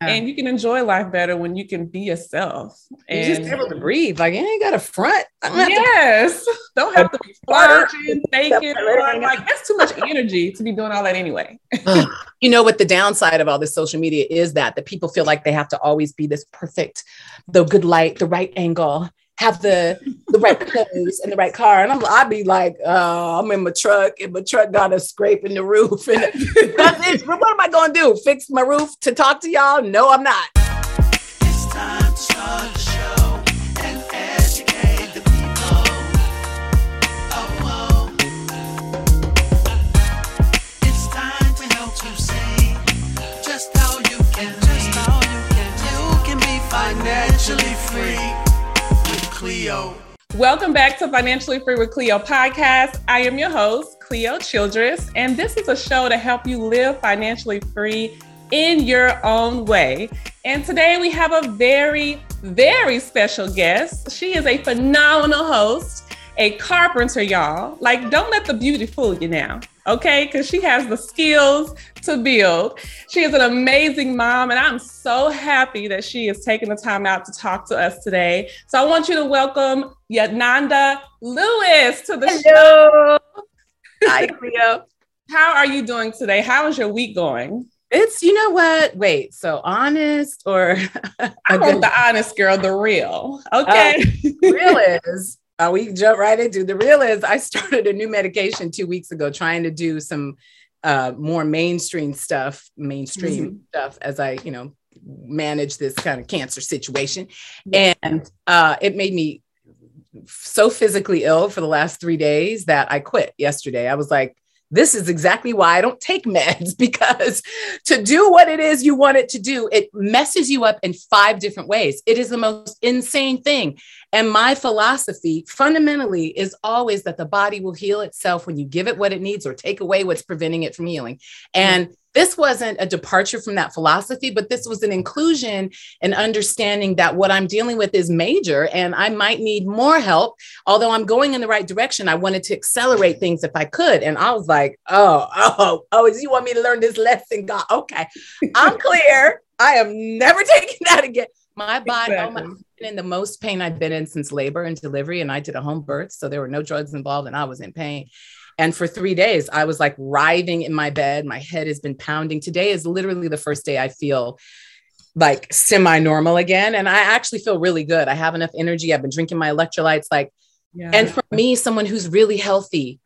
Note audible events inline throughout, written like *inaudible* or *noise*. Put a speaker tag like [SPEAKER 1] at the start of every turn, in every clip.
[SPEAKER 1] yeah. and you can enjoy life better when you can be yourself
[SPEAKER 2] and you're just able to breathe. Like you ain't got a front.
[SPEAKER 1] yes, to- *laughs* don't have to be *laughs* flirting, faking. Like that's too much energy to be doing all that anyway. *laughs* *sighs*
[SPEAKER 2] you know what the downside of all this social media is that that people feel like they have to always be this perfect, the good light, the right angle, have the the right *laughs* clothes and the right car. And I'm I'd be like, uh, I'm in my truck and my truck got a scrape in the roof. And *laughs* that's it. What am I gonna do? Fix my roof to talk to y'all? No, I'm not. It's time to start the show and educate the people. Oh, oh. It's time to help you see just how you can just how you can you can be financially free.
[SPEAKER 1] Cleo. Welcome back to Financially Free with Cleo podcast. I am your host, Cleo Childress, and this is a show to help you live financially free in your own way. And today we have a very, very special guest. She is a phenomenal host, a carpenter, y'all. Like, don't let the beauty fool you now okay? Because she has the skills to build. She is an amazing mom, and I'm so happy that she is taking the time out to talk to us today. So I want you to welcome Ananda Lewis to the Hello. show.
[SPEAKER 2] Hi, *laughs* Cleo.
[SPEAKER 1] How are you doing today? How is your week going?
[SPEAKER 2] It's you know what? Wait, so honest or *laughs*
[SPEAKER 1] I want the honest girl, the real. Okay.
[SPEAKER 2] Uh, real is uh, we jump right into the real is I started a new medication two weeks ago, trying to do some uh, more mainstream stuff, mainstream mm-hmm. stuff as I, you know, manage this kind of cancer situation. And uh, it made me so physically ill for the last three days that I quit yesterday. I was like, this is exactly why I don't take *laughs* meds because to do what it is you want it to do, it messes you up in five different ways. It is the most insane thing. And my philosophy fundamentally is always that the body will heal itself when you give it what it needs or take away what's preventing it from healing. Mm-hmm. And this wasn't a departure from that philosophy, but this was an inclusion and understanding that what I'm dealing with is major and I might need more help. Although I'm going in the right direction, I wanted to accelerate things if I could. And I was like, oh, *laughs* oh, oh, you want me to learn this lesson? God, okay, I'm *laughs* clear. I am never *laughs* taking that again. My body, exactly. oh my, in the most pain I've been in since labor and delivery, and I did a home birth, so there were no drugs involved, and I was in pain. And for three days, I was like writhing in my bed. My head has been pounding. Today is literally the first day I feel like semi normal again, and I actually feel really good. I have enough energy. I've been drinking my electrolytes, like, yeah. and for me, someone who's really healthy,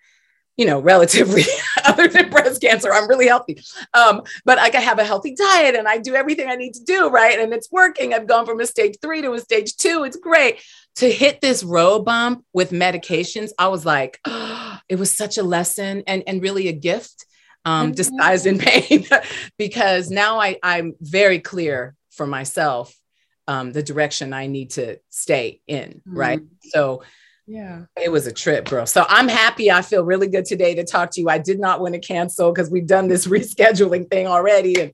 [SPEAKER 2] you know, relatively *laughs* other than breast cancer, I'm really healthy. Um, but like I have a healthy diet and I do everything I need to do, right? And it's working. I've gone from a stage three to a stage two. It's great. To hit this road bump with medications, I was like, oh, *gasps* it was such a lesson and, and really a gift um, mm-hmm. disguised in *laughs* pain because now I, I'm very clear for myself um, the direction I need to stay in, mm-hmm. right? So
[SPEAKER 1] yeah.
[SPEAKER 2] It was a trip, girl. So I'm happy. I feel really good today to talk to you. I did not want to cancel because we've done this *laughs* rescheduling thing already. And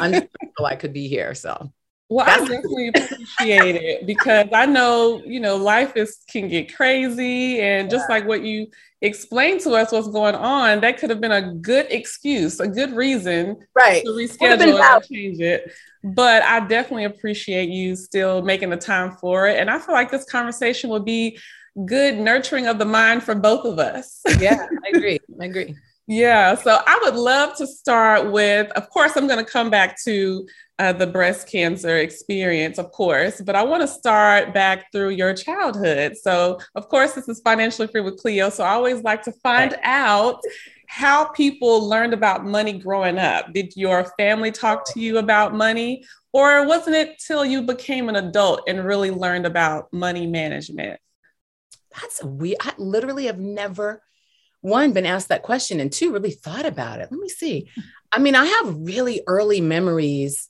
[SPEAKER 2] I'm grateful I could be here. So
[SPEAKER 1] well, I definitely appreciate it because I know, you know, life is can get crazy. And just like what you explained to us what's going on, that could have been a good excuse, a good reason
[SPEAKER 2] right.
[SPEAKER 1] to reschedule and change it. But I definitely appreciate you still making the time for it. And I feel like this conversation will be good nurturing of the mind for both of us.
[SPEAKER 2] yeah, I *laughs* agree. I agree.
[SPEAKER 1] Yeah, so I would love to start with, of course, I'm going to come back to uh, the breast cancer experience, of course, but I want to start back through your childhood. So, of course, this is financially free with Cleo. So, I always like to find right. out how people learned about money growing up. Did your family talk to you about money, or wasn't it till you became an adult and really learned about money management?
[SPEAKER 2] That's weird. I literally have never, one, been asked that question, and two, really thought about it. Let me see. I mean, I have really early memories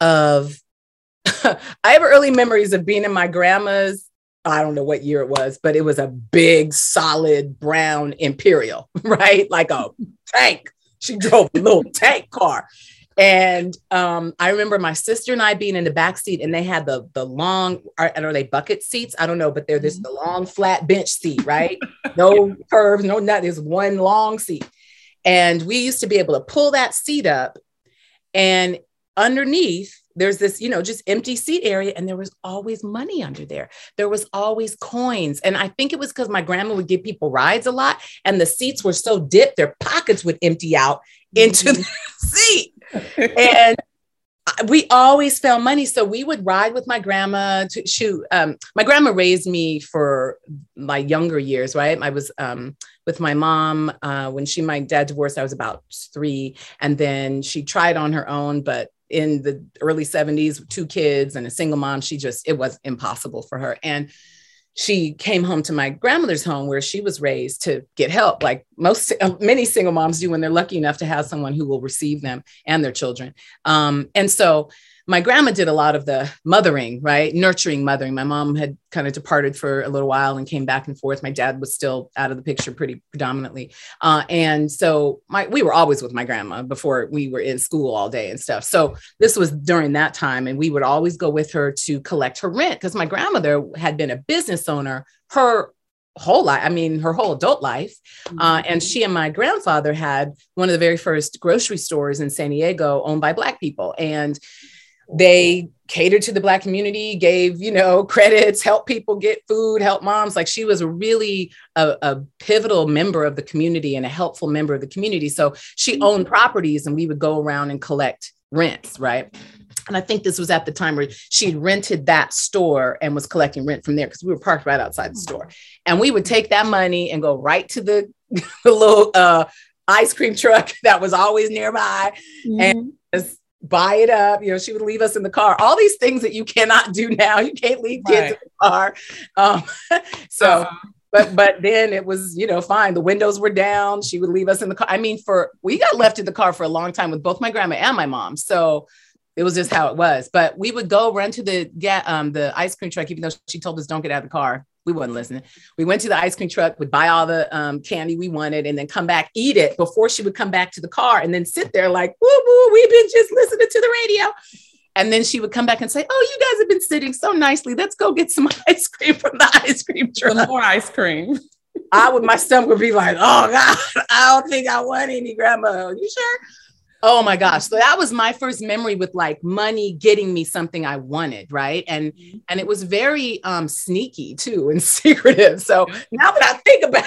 [SPEAKER 2] of, *laughs* I have early memories of being in my grandma's. I don't know what year it was, but it was a big, solid brown Imperial, *laughs* right? Like a tank. She drove a little tank car. And um, I remember my sister and I being in the back seat, and they had the the long are, are they bucket seats? I don't know, but they're this mm-hmm. the long flat bench seat, right? No curves, no nothing. There's one long seat, and we used to be able to pull that seat up, and underneath there's this you know just empty seat area and there was always money under there there was always coins and i think it was because my grandma would give people rides a lot and the seats were so dipped their pockets would empty out into mm-hmm. the *laughs* seat and we always found money. So we would ride with my grandma to shoot um, my grandma raised me for my younger years right? I was um, with my mom uh, when she my dad divorced i was about three. And then she tried on her own but in the early 70s two kids and a single mom she just it was impossible for her. And she came home to my grandmother's home where she was raised to get help. Like most uh, many single moms do when they're lucky enough to have someone who will receive them and their children. Um, and so my grandma did a lot of the mothering, right? Nurturing mothering. My mom had kind of departed for a little while and came back and forth. My dad was still out of the picture pretty predominantly. Uh, and so my, we were always with my grandma before we were in school all day and stuff. So this was during that time. And we would always go with her to collect her rent because my grandmother had been a business owner her whole life i mean her whole adult life uh, mm-hmm. and she and my grandfather had one of the very first grocery stores in san diego owned by black people and they catered to the black community gave you know *laughs* credits help people get food help moms like she was really a, a, pivotal member of the community and a helpful member of the community so she mm-hmm. owned properties and we would go around and collect rents right and I think this was at the time where she rented that store and was collecting rent from there because we were parked right outside the store. And we would take that money and go right to the, *laughs* the little uh, ice cream truck *laughs* that was always nearby mm-hmm. and buy it up. You know, she would leave us in the car. All these things that you cannot do now. You can't leave kids right. in the car. Um, *laughs* so, uh-huh. but but then it was you know fine. The windows were down. She would leave us in the car. I mean, for we got left in the car for a long time with both my grandma and my mom. So it was just how it was. But we would go run to the get um the ice cream truck, even though she told us don't get out of the car we wasn't listening. We went to the ice cream truck, would buy all the um, candy we wanted, and then come back, eat it before she would come back to the car, and then sit there like, woo woo, we've been just listening to the radio. And then she would come back and say, Oh, you guys have been sitting so nicely. Let's go get some *laughs* ice cream from the ice cream truck.
[SPEAKER 1] Some more ice cream.
[SPEAKER 2] I would, my stomach would be like, Oh God, I don't think I want any, grandma. Are You sure? Oh my gosh. So that was my first memory with like money getting me something I wanted, right? And mm-hmm. and it was very um sneaky too and *laughs* secretive. So now that I think about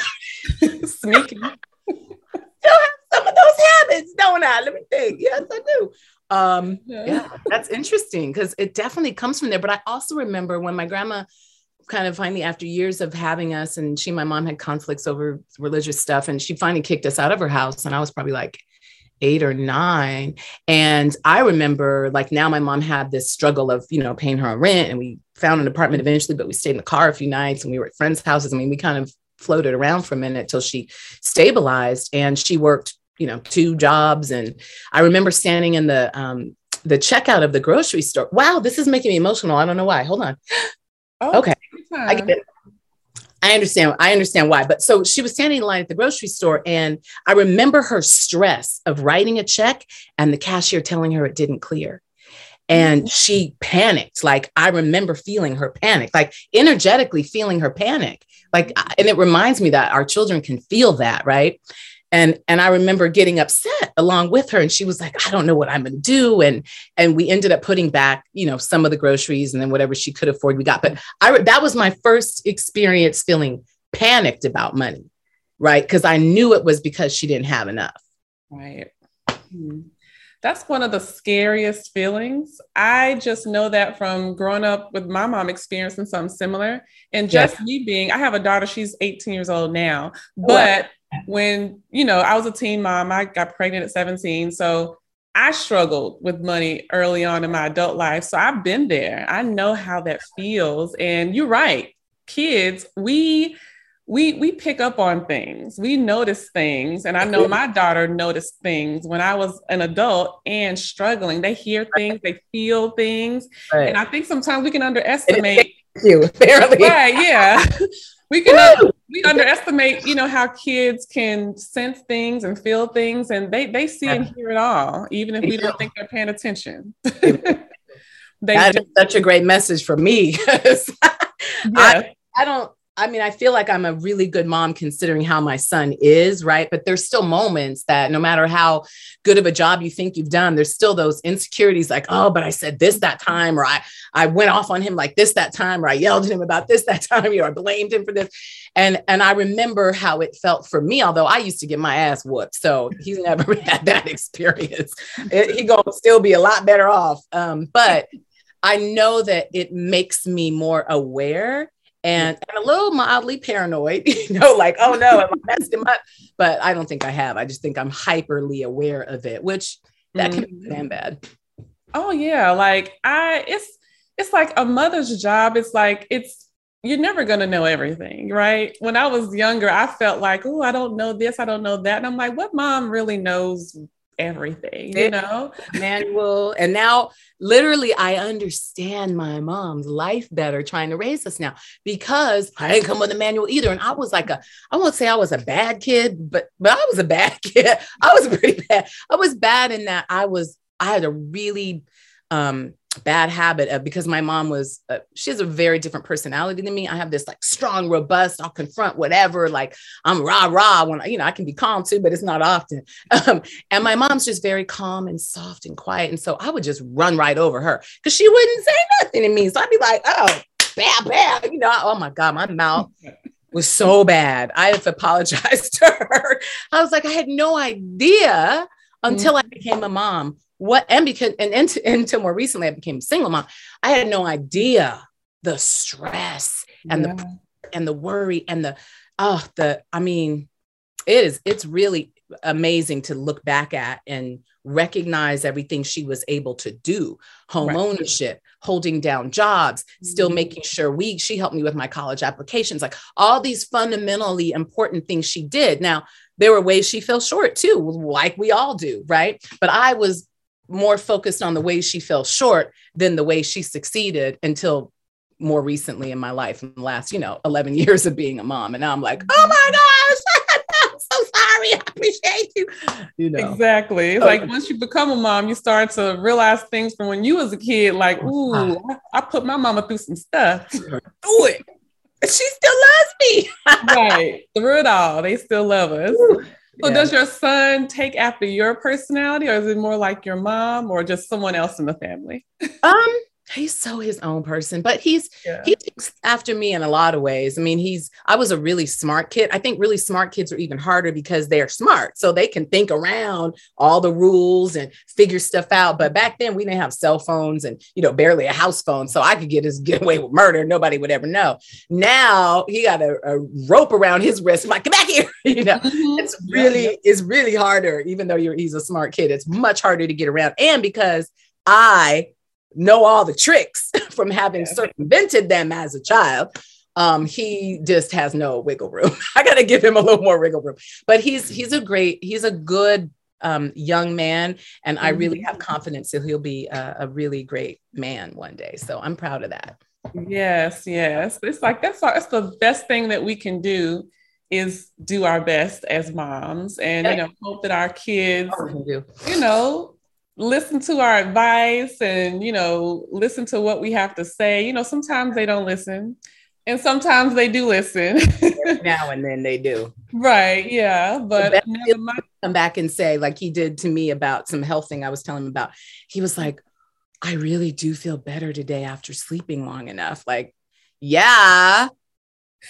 [SPEAKER 2] it, *laughs* sneaky. *laughs* still have some of those habits, don't I? Let me think. Yes, I do. Um yeah, yeah that's interesting because it definitely comes from there. But I also remember when my grandma kind of finally after years of having us and she and my mom had conflicts over religious stuff and she finally kicked us out of her house and i was probably like eight or nine. And I remember like now my mom had this struggle of, you know, paying her rent and we found an apartment eventually, but we stayed in the car a few nights and we were at friends' houses. I mean, we kind of floated around for a minute till she stabilized and she worked, you know, two jobs. And I remember standing in the um the checkout of the grocery store. Wow, this is making me emotional. I don't know why. Hold on. Oh, okay. I get it. I understand. I understand why. But so she was standing in line at the grocery store, and I remember her stress of writing a check and the cashier telling her it didn't clear. And mm-hmm. she panicked. Like I remember feeling her panic, like energetically feeling her panic. Like, and it reminds me that our children can feel that, right? And and i remember getting upset along with her and she was like i don't know what i'm to do. And and we ended up putting back you know some of the groceries and then whatever she could afford we got but i that was my first experience feeling panicked about money right? Because i knew it was because she didn't have enough.
[SPEAKER 1] Right. Hmm. that's one of the scariest feelings. I just know that from growing up with my mom experiencing something similar and just yes. me being i have a daughter she's 18 years old now but when you know I was a teen mom, I got pregnant at 17, so I struggled with money early on in my adult life. So I've been there. I know how that feels. And you're right, kids, we we we pick up on things. We notice things. And I know my daughter noticed things when I was an adult and struggling. They hear things, they feel things. Right. And I think sometimes we can underestimate
[SPEAKER 2] you *laughs* apparently.
[SPEAKER 1] Right, yeah. *laughs* we can we underestimate, you know, how kids can sense things and feel things, and they they see and hear it all, even if we don't think they're paying attention. *laughs*
[SPEAKER 2] that is such a great message for me. *laughs* yeah. I, I don't I mean, I feel like I'm a really good mom considering how my son is, right? But there's still moments that no matter how good of a job you think you've done, there's still those insecurities like, oh, but I said this that time, or I, I went off on him like this that time, or I yelled at him about this that time, *laughs* you know, I blamed him for this. And and I remember how it felt for me, although I used to get my ass whooped. So he's never *laughs* had that experience. It, he gonna still be a lot better off. Um, but I know that it makes me more aware and, and a little mildly paranoid, *laughs* you know, like, oh no, I messed him up? But I don't think I have. I just think I'm hyperly aware of it, which that mm-hmm. can be damn bad.
[SPEAKER 1] Oh yeah. Like I it's it's like a mother's job. It's like it's you're never gonna know everything, right? When I was younger, I felt like, oh, I don't know this, I don't know that. And I'm like, what mom really knows everything, you know?
[SPEAKER 2] Manual. And now, literally, I understand my mom's life better trying to raise us now because I didn't come with a manual either. And I was like a, I won't say I was a bad kid, but but I was a bad *laughs* kid. I was pretty bad. I was bad in that I was, I had a really um bad habit of because my mom was uh, she has a very different personality than me. I have this like strong robust i'll confront whatever like i'm rah rah when you know i can be calm too but it's not often. *laughs* Um, and my mom's just very calm and soft and quiet and so i would just run right over her because she wouldn't say nothing to me. So i'd be like oh bad bad you know oh my god my mouth *laughs* was so bad. I have apologized *laughs* to her. I was like i had no idea until mm-hmm. I became a mom what and because and, and until more recently I became a single mom, I had no idea the stress and yeah. the and the worry and the oh the I mean it is it's really amazing to look back at and recognize everything she was able to do home right. ownership holding down jobs still mm-hmm. making sure we she helped me with my college applications like all these fundamentally important things she did now there were ways she fell short too like we all do right but i was more focused on the way she fell short than the way she succeeded until more recently in my life in the last you know 11 *laughs* years of being a mom. And now i'm like oh my gosh *laughs* i'm so sorry i appreciate you.
[SPEAKER 1] You know. Exactly. Like once you become a mom you start to realize things from when you was a kid like oh, ooh I, I put my mama through some stuff. Do
[SPEAKER 2] it. She still loves me. *laughs*
[SPEAKER 1] Right. Through it all they still love us. Ooh. So does your son take after your personality or is it more like your mom or just someone else in the family?
[SPEAKER 2] Um he's so his own person but he's yeah. he takes after me in a lot of ways i mean he's i was a really smart kid i think really smart kids are even harder because they're smart so they can think around all the rules and figure stuff out but back then we didn't have cell phones and you know barely a house phone so i could get his get away with murder nobody would ever know now he got a, a rope around his wrist I'm like come back here *laughs* you know mm-hmm. it's really yeah. it's really harder even though you're he's a smart kid it's much harder to get around and because I know all the tricks *laughs* from having yeah. circumvented them as a child. Um, he just has no wiggle room. *laughs* I got to give him a little more wiggle room. But he's he's a great, he's a good um, young man, and I really have mm-hmm. confidence that he'll be a, a, really great man one day. So I'm proud of that.
[SPEAKER 1] Yes, yes. It's like that's that's the best thing that we can do is do our best as moms, and you know hope that our kids, you know, listen to our advice and you know listen to what we have to say. You know sometimes they don't listen and sometimes they do listen. *laughs*
[SPEAKER 2] Now and then they do.
[SPEAKER 1] Right yeah but
[SPEAKER 2] come back and say like he did to me about some health thing i was telling him about he was like i really do feel better today after sleeping long enough. Like yeah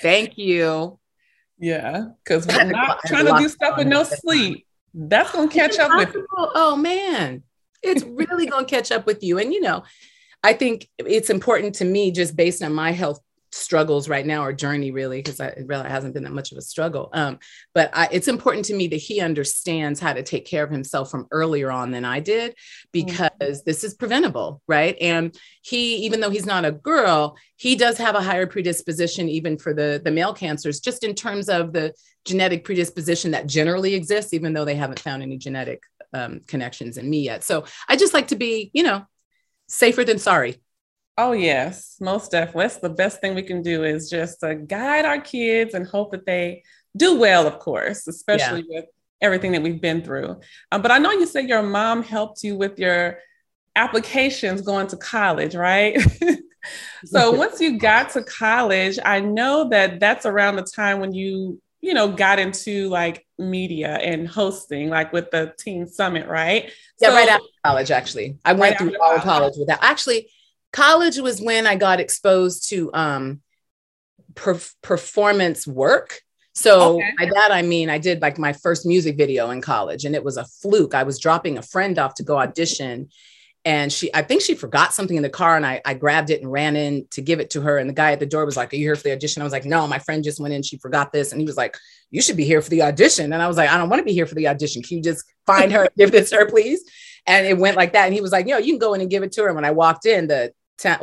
[SPEAKER 2] thank you.
[SPEAKER 1] Yeah because we're not trying to do stuff with no sleep. That's gonna catch up with you.
[SPEAKER 2] oh man it's *laughs* really going to catch up with you. And, you know, I think it's important to me, just based on my health struggles right now or journey really because it really hasn't been that much of a struggle um, but I, it's important to me that he understands how to take care of himself from earlier on than i did because mm-hmm. this is preventable right and he even though he's not a girl he does have a higher predisposition even for the the male cancers just in terms of the genetic predisposition that generally exists even though they haven't found any genetic um, connections in me yet. So I just like to be, you know, safer than sorry.
[SPEAKER 1] Oh yes, most definitely. That's the best thing we can do is just uh, guide our kids and hope that they do well, of course, especially yeah. with everything that we've been through. Um, but I know you said your mom helped you with your applications going to college, right? *laughs* so *laughs* once you got to college, I know that that's around the time when you, you know, got into like media and hosting, like with the Teen Summit, right?
[SPEAKER 2] Yeah, so, right after college, actually. I went right through all college. college with that. Actually, college was when I got exposed to um, per- performance work. So okay. by that I mean I did like my first music video in college, and it was a fluke. I was dropping a friend off to go audition, and she i think she forgot something in the car and I, I grabbed it and ran in to give it to her. And the guy at the door was like are you here for the audition? I was like no my friend just went in. She forgot this. And he was like you should be here for the audition. And i was like i don't want to be here for the audition. Can you just find her give this to her please? And it went like that. And he was like yo you can go in and give it to her. And when i walked in the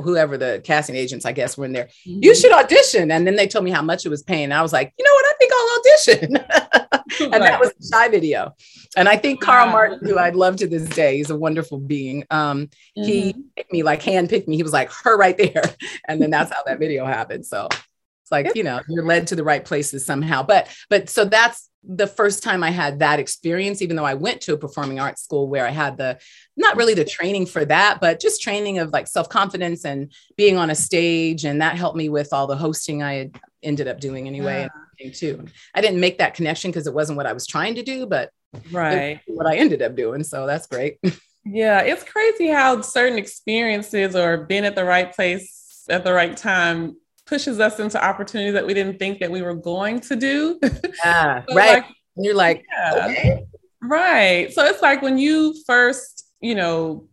[SPEAKER 2] whoever the casting agents i guess were in there mm-hmm. you should audition and then they told me how much it was paying i was like you know what i think i'll audition *laughs* and that was the Shai video and I think Carl Martin, who I love to this day, he's a wonderful being. Um, mm-hmm. He picked me like hand picked me. He was like her right there, *laughs* and then that's how that video happened. So it's like you know you're led to the right places somehow. But but so that's the first time I had that experience. Even though I went to a performing arts school where I had the not really the training for that, but just training of like self confidence and being on a stage, and that helped me with all the hosting I had ended up doing anyway. Yeah. Too. I didn't make that connection because it wasn't what I was trying to do, but
[SPEAKER 1] right
[SPEAKER 2] what i ended up doing so that's great *laughs*
[SPEAKER 1] yeah it's crazy how certain experiences or being at the right place at the right time pushes us into opportunities that we didn't think that we were going to do. *laughs*
[SPEAKER 2] Yeah so right. like, you're like yeah, okay.
[SPEAKER 1] right. So it's like when you first you know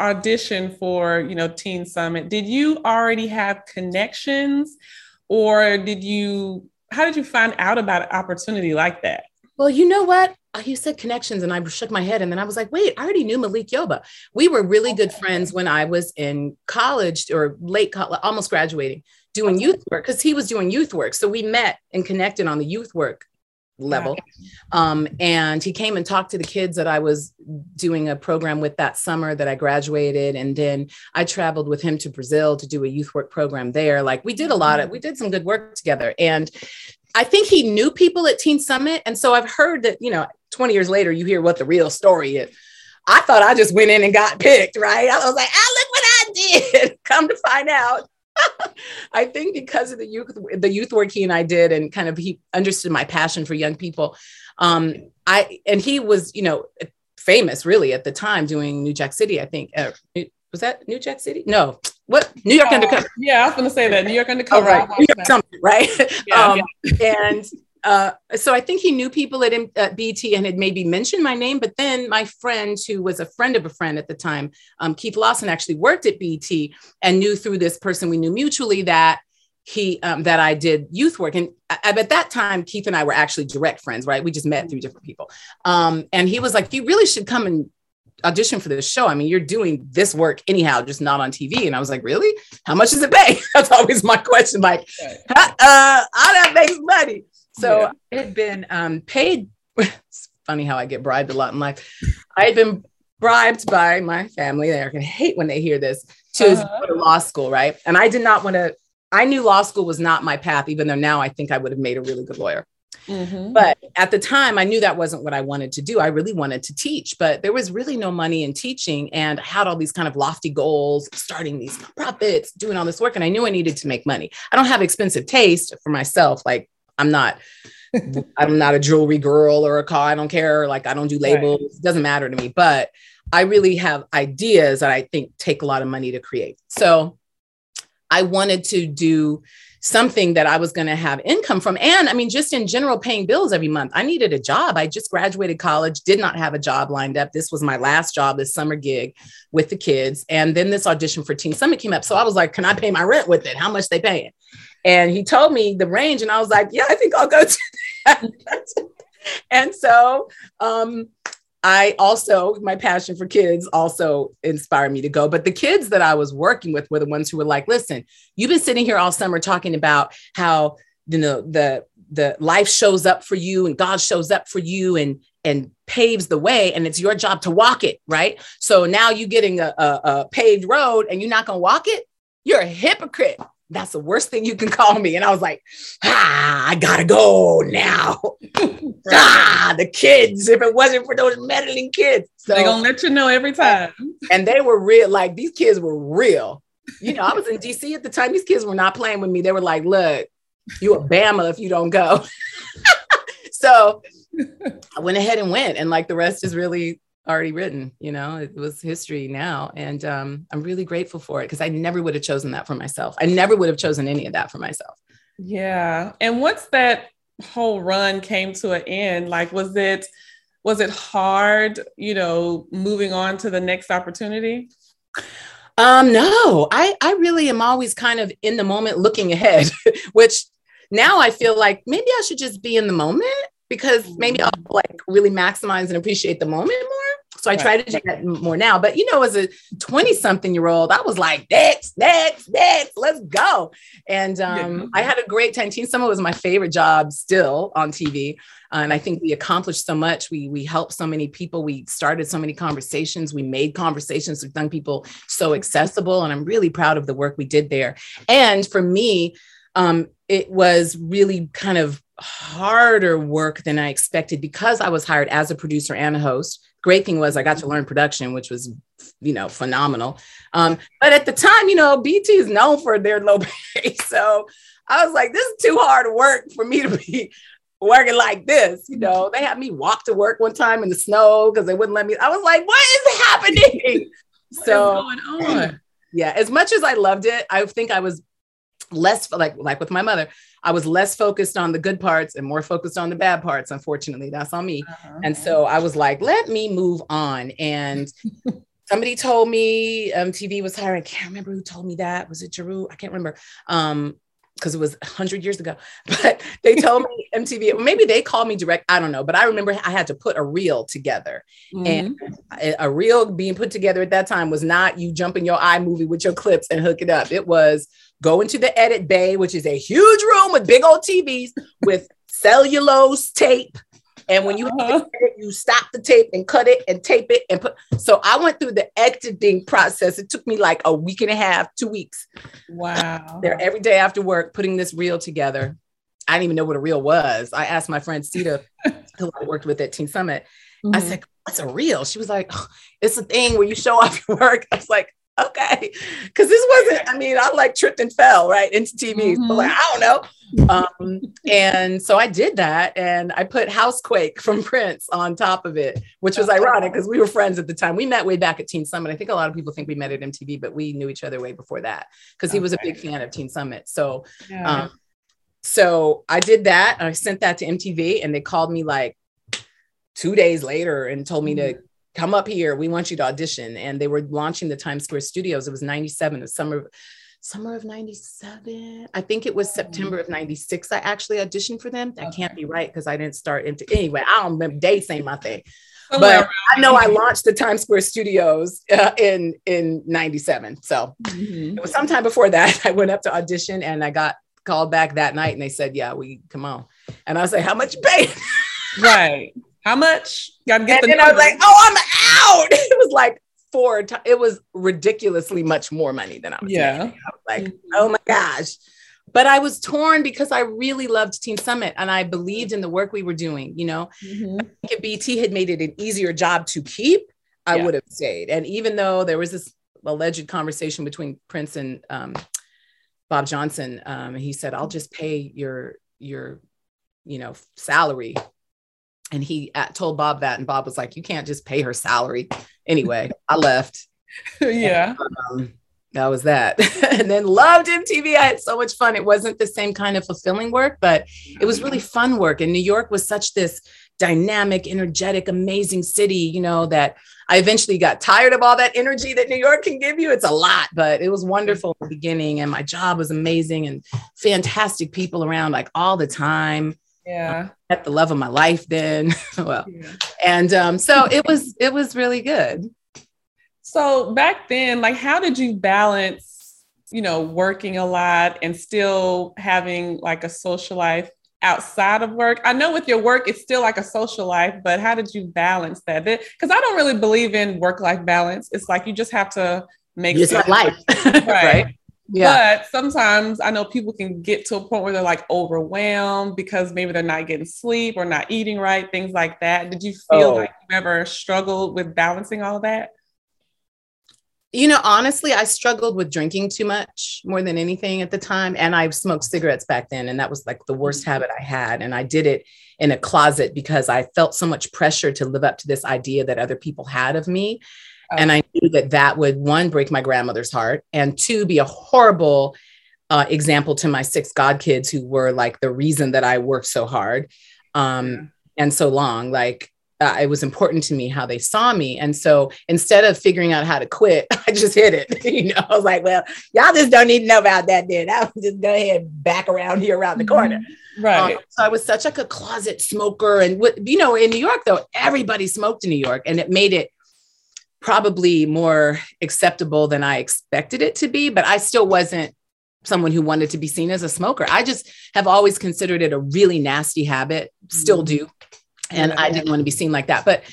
[SPEAKER 1] audition for you know teen summit did you already have connections? Or did you how did you find out about an opportunity like that?
[SPEAKER 2] Well you know what? Uh, you said connections and I shook my head and then I was like, wait, I already knew Malik Yoba. We were really good friends when I was in college or late college, almost graduating, doing youth work because he was doing youth work. So we met and connected on the youth work level. Um, and he came and talked to the kids that I was doing a program with that summer that I graduated. And then I traveled with him to Brazil to do a youth work program there. Like we did a lot of, we did some good work together. And I think he knew people at Teen Summit. And so I've heard that, you know, 20 years later, you hear what the real story is. I thought I just went in and got picked, right? I was like, ah, look what I did. *laughs* Come to find out. I think because of the youth, the youth work he and I did, and kind of he understood my passion for young people. Um, I and he was, you know, famous really at the time doing New Jack City. I think uh, was that New Jack City? No, what New York uh, Undercover?
[SPEAKER 1] Yeah, I was going to say that New York Undercover.
[SPEAKER 2] Oh, right, New York something, right? Yeah, *laughs* um, yeah. and uh, so I think he knew people at, at BET and had maybe mentioned my name. But then my friend, who was a friend of a friend at the time, um, Keith Lawson, actually worked at BET and knew through this person we knew mutually that he um, that I did youth work. And at that time, Keith and I were actually direct friends, right? We just met through different people. Um, and he was like, "You really should come and audition for this show. I mean, you're doing this work anyhow, just not on TV. And I was like, really? How much does it pay? *laughs* That's always my question. Like, uh, how that makes money. So yeah. I had been um, paid. *laughs* it's funny how I get bribed a lot in life. I had been bribed by my family. They're going to hate when they hear this to uh-huh. go to law school, right? And I did not want to. I knew law school was not my path, even though now I think I would have made a really good lawyer. Mm-hmm. But at the time, I knew that wasn't what I wanted to do. I really wanted to teach, but there was really no money in teaching. And I had all these kind of lofty goals, starting these profits, doing all this work. And I knew I needed to make money. I don't have expensive taste for myself. Like, I'm not. *laughs* I'm not a jewelry girl or a car. I don't care. Like I don't do labels. Right. It doesn't matter to me. But I really have ideas that I think take a lot of money to create. So I wanted to do something that I was going to have income from. And I mean, just in general, paying bills every month. I needed a job. I just graduated college, did not have a job lined up. This was my last job, this summer gig with the kids. And then this audition for Teen Summit came up. So I was like, can I pay my rent with it? How much they paying? And he told me the range, and I was like, yeah, I think I'll go to that. *laughs* and so um, I also, my passion for kids also inspired me to go. But the kids that I was working with were the ones who were like, listen, you've been sitting here all summer talking about how you know the the life shows up for you and God shows up for you and and paves the way and it's your job to walk it, right? So now you're getting a, a, a paved road and you're not gonna walk it, you're a hypocrite that's the worst thing you can call me. And I was like, ah, I gotta go now. *laughs* ah, the kids, if it wasn't for those meddling kids.
[SPEAKER 1] So they're gonna let you know every time.
[SPEAKER 2] And, and they were real, like these kids were real. you know, I was in DC at the time. These kids were not playing with me. They were like, look, you a Bama if you don't go. *laughs* so I went ahead and went. And like the rest is really already written, you know, it was history now. And um, I'm really grateful for it because I never would have chosen that for myself. I never would have chosen any of that for myself.
[SPEAKER 1] Yeah. And once that whole run came to an end, like was it was it hard, you know, moving on to the next opportunity?
[SPEAKER 2] Um, no, I, I really am always kind of in the moment looking ahead, *laughs* which now I feel like maybe I should just be in the moment because maybe I'll like really maximize and appreciate the moment more. So I right. try to do that more now. But you know, as a 20 something year old, I was like, next, next, next, let's go. And um, yeah. I had a great time. Teen Summit was my favorite job still on TV. Uh, and I think we accomplished so much. We we helped so many people. We started so many conversations. We made conversations with young people so accessible. And I'm really proud of the work we did there. And for me, um, it was really kind of harder work than I expected because I was hired as a producer and a host. Great thing was I got to learn production, which was, you know, phenomenal. Um, but at the time, you know, BET is known for their low *laughs* pay. So I was like, this is too hard work for me to be *laughs* working like this. You know, they had me walk to work one time in the snow because they wouldn't let me. I was like, what is happening? *laughs*
[SPEAKER 1] what so is going on? *clears throat*
[SPEAKER 2] Yeah, as much as I loved it, I think I was less like like with my mother i was less focused on the good parts and more focused on the bad parts unfortunately. That's on me. Uh-huh. and so i was like let me move on. And *laughs* somebody told me um, tv was hiring. I can't remember who told me that. Was it Jeru? i can't remember. Um because it was 100 years ago *laughs* but they told me *laughs* mtv maybe they called me direct i don't know but i remember i had to put a reel together mm-hmm. and a reel being put together at that time was not you jump in your iMovie with your clips and hook it up it was go into the edit bay, which is a huge room with big old TVs with cellulose tape. And when you uh-huh. it, you stop the tape and cut it and tape it and put. So I went through the editing process. It took me like a week and a half, two weeks.
[SPEAKER 1] Wow.
[SPEAKER 2] There every day after work, putting this reel together. I didn't even know what a reel was. I asked my friend Sita, *laughs* who I worked with at Teen Summit. Mm-hmm. I said, "What's a reel?" She was like, oh, "It's a thing where you show off your *laughs* work." I was like, okay. Cause this wasn't, I mean, I like tripped and fell right into TV. Mm-hmm. But like, I don't know. Um, and so I did that and I put Housequake from Prince on top of it, which was ironic because we were friends at the time. We met way back at Teen Summit. I think a lot of people think we met at MTV, but we knew each other way before that because he okay. was a big fan of Teen Summit. So, yeah. um, so I did that. I sent that to MTV and they called me like two days later and told me mm-hmm. to come up here. We want you to audition. And they were launching the Times Square studios. It was 97, the summer, summer of 97. I think it was September of 96. I actually auditioned for them. That can't be right because I didn't start into anyway. I don't remember dates ain't my thing. but I know I launched the Times Square Studios uh, in in '97. So mm-hmm. it was sometime before that. *laughs* I went up to audition and I got called back that night and they said, "Yeah, we come on." And I was like, "How much you pay?" *laughs*
[SPEAKER 1] right. How much? Gotta
[SPEAKER 2] get and the then I was like, oh, I'm out. *laughs* It was like four times. It was ridiculously much more money than I was yeah. making. I was like, mm-hmm. oh my gosh. But I was torn because I really loved Teen Summit and I believed in the work we were doing. You know, mm-hmm. if BET had made it an easier job to keep, I yeah. would have stayed. And even though there was this alleged conversation between Prince and um, Bob Johnson, um, he said, "I'll just pay your your you know salary and he uh, told Bob that, and Bob was like, "You can't just pay her salary." Anyway, I left. *laughs*
[SPEAKER 1] Yeah,
[SPEAKER 2] and, um, that was that. *laughs* and then loved MTV. I had so much fun. It wasn't the same kind of fulfilling work, but it was really fun work. And New York was such this dynamic, energetic, amazing city. You know that I eventually got tired of all that energy that New York can give you. It's a lot, but it was wonderful in the beginning, and my job was amazing and fantastic people around like all the time
[SPEAKER 1] yeah.
[SPEAKER 2] At the love of my life then. *laughs* Well yeah. and um, so it was it was really good.
[SPEAKER 1] So back then like how did you balance you know working a lot and still having like a social life outside of work? I know with your work it's still like a social life but how did you balance that? Because i don't really believe in work life balance. It's like you just have to make
[SPEAKER 2] it's life. *laughs* Right, right?
[SPEAKER 1] Yeah. But sometimes I know people can get to a point where they're like overwhelmed because maybe they're not getting sleep or not eating right, things like that. Did you feel oh. like you ever struggled with balancing all that?
[SPEAKER 2] You know, honestly, I struggled with drinking too much more than anything at the time. And I smoked cigarettes back then. And that was like the worst mm-hmm. habit I had. And I did it in a closet because I felt so much pressure to live up to this idea that other people had of me. And I knew that that would one, break my grandmother's heart, and two, be a horrible uh, example to my six god kids who were like the reason that I worked so hard um, yeah. and so long. Like, uh, it was important to me how they saw me. And so instead of figuring out how to quit, *laughs* I just hit it. *laughs* you know, I was like, well, y'all just don't need to know about that then. I'll just go ahead back around here around the mm-hmm. corner.
[SPEAKER 1] Right. Um,
[SPEAKER 2] so I was such like a closet smoker. And what, you know, in New York, though, everybody smoked in New York and it made it probably more acceptable than I expected it to be, but I still wasn't someone who wanted to be seen as a smoker. I just have always considered it a really nasty habit, still mm-hmm. do and I didn't want to be seen like that. But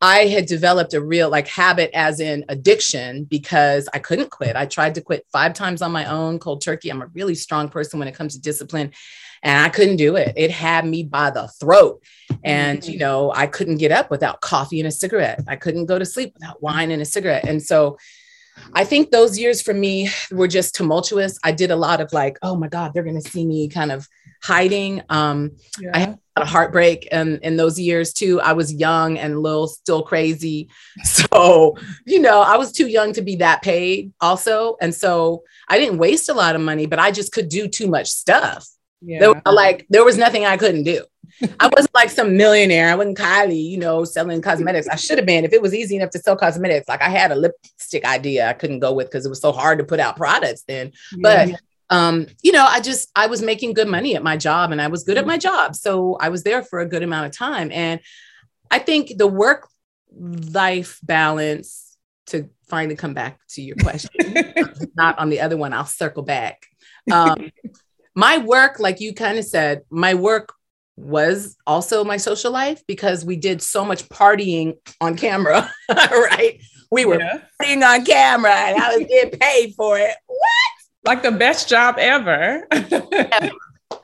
[SPEAKER 2] I had developed a real like habit as in addiction because I couldn't quit. I tried to quit five times on my own cold turkey. I'm a really strong person when it comes to discipline and I couldn't do it. It had me by the throat. And, you mm-hmm. know, I couldn't get up without coffee and a cigarette. I couldn't go to sleep without wine and a cigarette. And so I think those years for me were just tumultuous. I did a lot of like, oh my God, they're going to see me kind of hiding. Um, yeah. I had a heartbreak and in those years too. I was young and a little still crazy. *laughs* So, you know, I was too young to be that paid also. And so I didn't waste a lot of money, but I just could do too much stuff. Yeah. There, like there was nothing I couldn't do. I wasn't like some millionaire. I wasn't Kylie, you know, selling cosmetics. I should have been if it was easy enough to sell cosmetics. Like I had a lipstick idea I couldn't go with because it was so hard to put out products then. Yeah. But um, you know, I just I was making good money at my job and I was good at my job. So I was there for a good amount of time. And I think the work life balance to finally come back to your question, *laughs* not on the other one, I'll circle back. Um, my work, like you kind of said, my work was also my social life because we did so much partying on camera, *laughs* right? We were yeah. partying on camera and I was getting paid for it. What?
[SPEAKER 1] Like the best job ever. *laughs*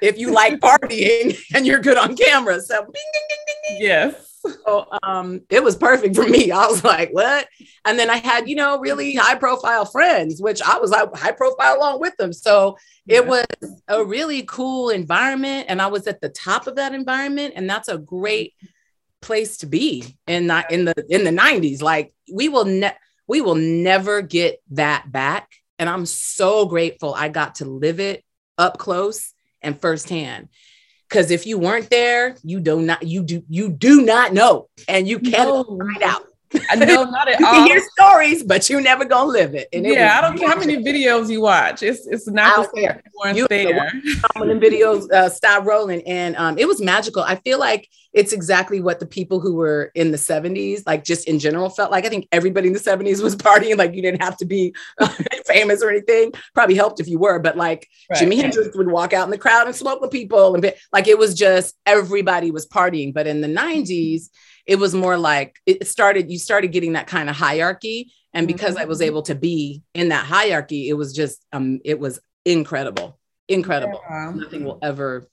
[SPEAKER 2] if you like partying and you're good on camera. So ding, ding,
[SPEAKER 1] ding, yes.
[SPEAKER 2] So um, it was perfect for me. *laughs* I was like, what? And then I had, you know, really high profile friends, which I was like high profile along with them. So yeah. it was a really cool environment. And I was at the top of that environment. And that's a great place to be in the in the in the 90s. Like we will ne- we will never get that back. And I'm so grateful I got to live it up close and firsthand because if you weren't there, you do not you do you do not know, and you can't no. find out.
[SPEAKER 1] I know not at *laughs*
[SPEAKER 2] you
[SPEAKER 1] all.
[SPEAKER 2] can hear stories, but you never gonna live it.
[SPEAKER 1] And yeah, I don't care how many videos you watch. It's it's not out there. You there.
[SPEAKER 2] When the videos uh, stop rolling, and um, it was magical. I feel like it's exactly what the people who were in the 70s, like just in general, felt like. I think everybody in the 70s was partying. Like you didn't have to be uh, *laughs* famous or anything. Probably helped if you were, but like right. Jimi Hendrix would walk out in the crowd and smoke with people, and be, like it was just everybody was partying. But in the 90s it was more like it started you started getting that kind of hierarchy. And because mm-hmm. i was able to be in that hierarchy it was just um it was incredible incredible. Yeah. nothing will ever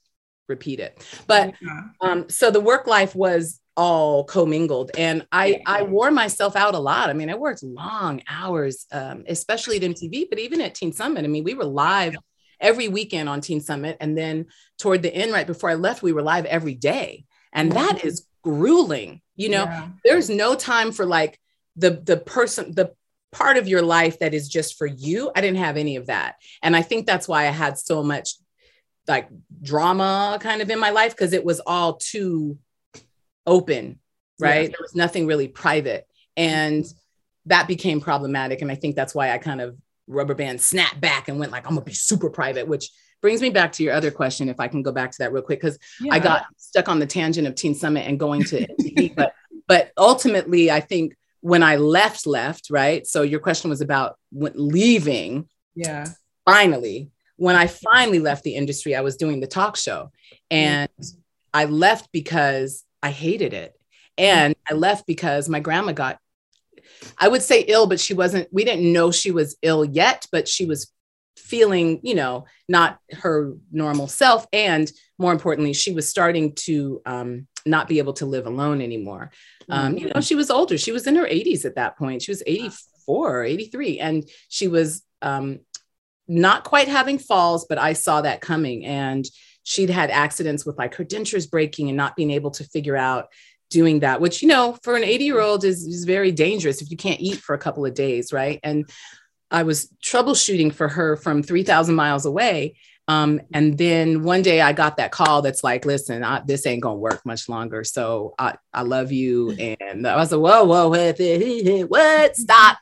[SPEAKER 2] repeat it. But yeah. um so the work life was all commingled. And i i wore myself out a lot. I mean i worked long hours um, especially at mtv but even at teen summit. I mean we were live every weekend on teen summit. And then toward the end right before i left we were live every day. And that mm-hmm. is grueling you know? Yeah. there's no time for like the the person the part of your life that is just for you. I didn't have any of that. And i think that's why i had so much like drama kind of in my life because it was all too open right? Yeah. there was nothing really private. And that became problematic. And i think that's why i kind of rubber band snapped back and went like i'm gonna be super private which brings me back to your other question, if I can go back to that real quick, because yeah. I got stuck on the tangent of Teen Summit and going to MTV. *laughs* but but ultimately, I think when I left, left right. So your question was about leaving.
[SPEAKER 1] Yeah.
[SPEAKER 2] Finally, when I finally left the industry, I was doing the talk show, and mm-hmm. I left because I hated it, and I left because my grandma got I would say ill, but she wasn't, we didn't know she was ill yet, but she was feeling, you know, not her normal self. And more importantly, she was starting to um, not be able to live alone anymore. Um, you know, she was older. She was in her 80s at that point. She was 84 84 or 83. And she was um, not quite having falls, but I saw that coming. And she'd had accidents with like her dentures breaking and not being able to figure out doing that, which, you know, for an 80 year old is, is very dangerous if you can't eat for a couple of days. Right. And I was troubleshooting for her from 3,000 miles away. Um, and then one day I got that call that's like, listen, I, this ain't gonna work much longer. So I, I love you. *laughs* And I was like, whoa, whoa, what, what? Stop.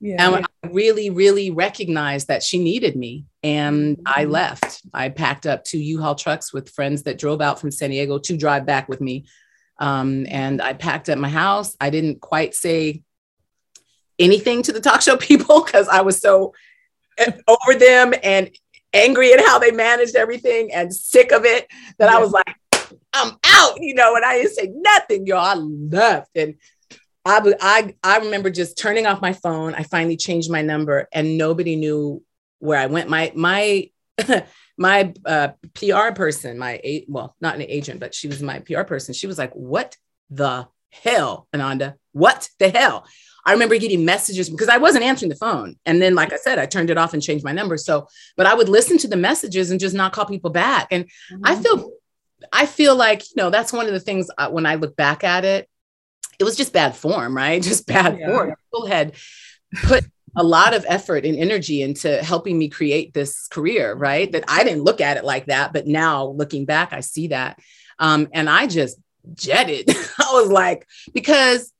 [SPEAKER 2] Yeah. And I really, really recognized that she needed me. And I mm-hmm. left. I packed up two U-Haul trucks with friends that drove out from San Diego to drive back with me. Um, and I packed up my house. I didn't quite say anything to the talk show *laughs* people because I was so eh, over them and angry at how they managed everything and sick of it that yeah. I was like, I'm out, you know, and I didn't say nothing, y'all. I left. And I, I, I remember just turning off my phone. I finally changed my number and nobody knew where I went. My, my, *laughs* my uh, PR person, my, well, not an agent, but she was my PR person. She was like, what the hell, Ananda? What the hell? I remember getting messages because I wasn't answering the phone. And then, like I said, I turned it off and changed my number. So, but I would listen to the messages and just not call people back. And mm-hmm. I feel, I feel like, you know, that's one of the things uh, when I look back at it, it was just bad form, right? *laughs* Just bad yeah. form. People had put a lot of effort and energy into helping me create this career, right? That I didn't look at it like that, but now looking back, I see that. Um, and I just jetted. *laughs* I was like, because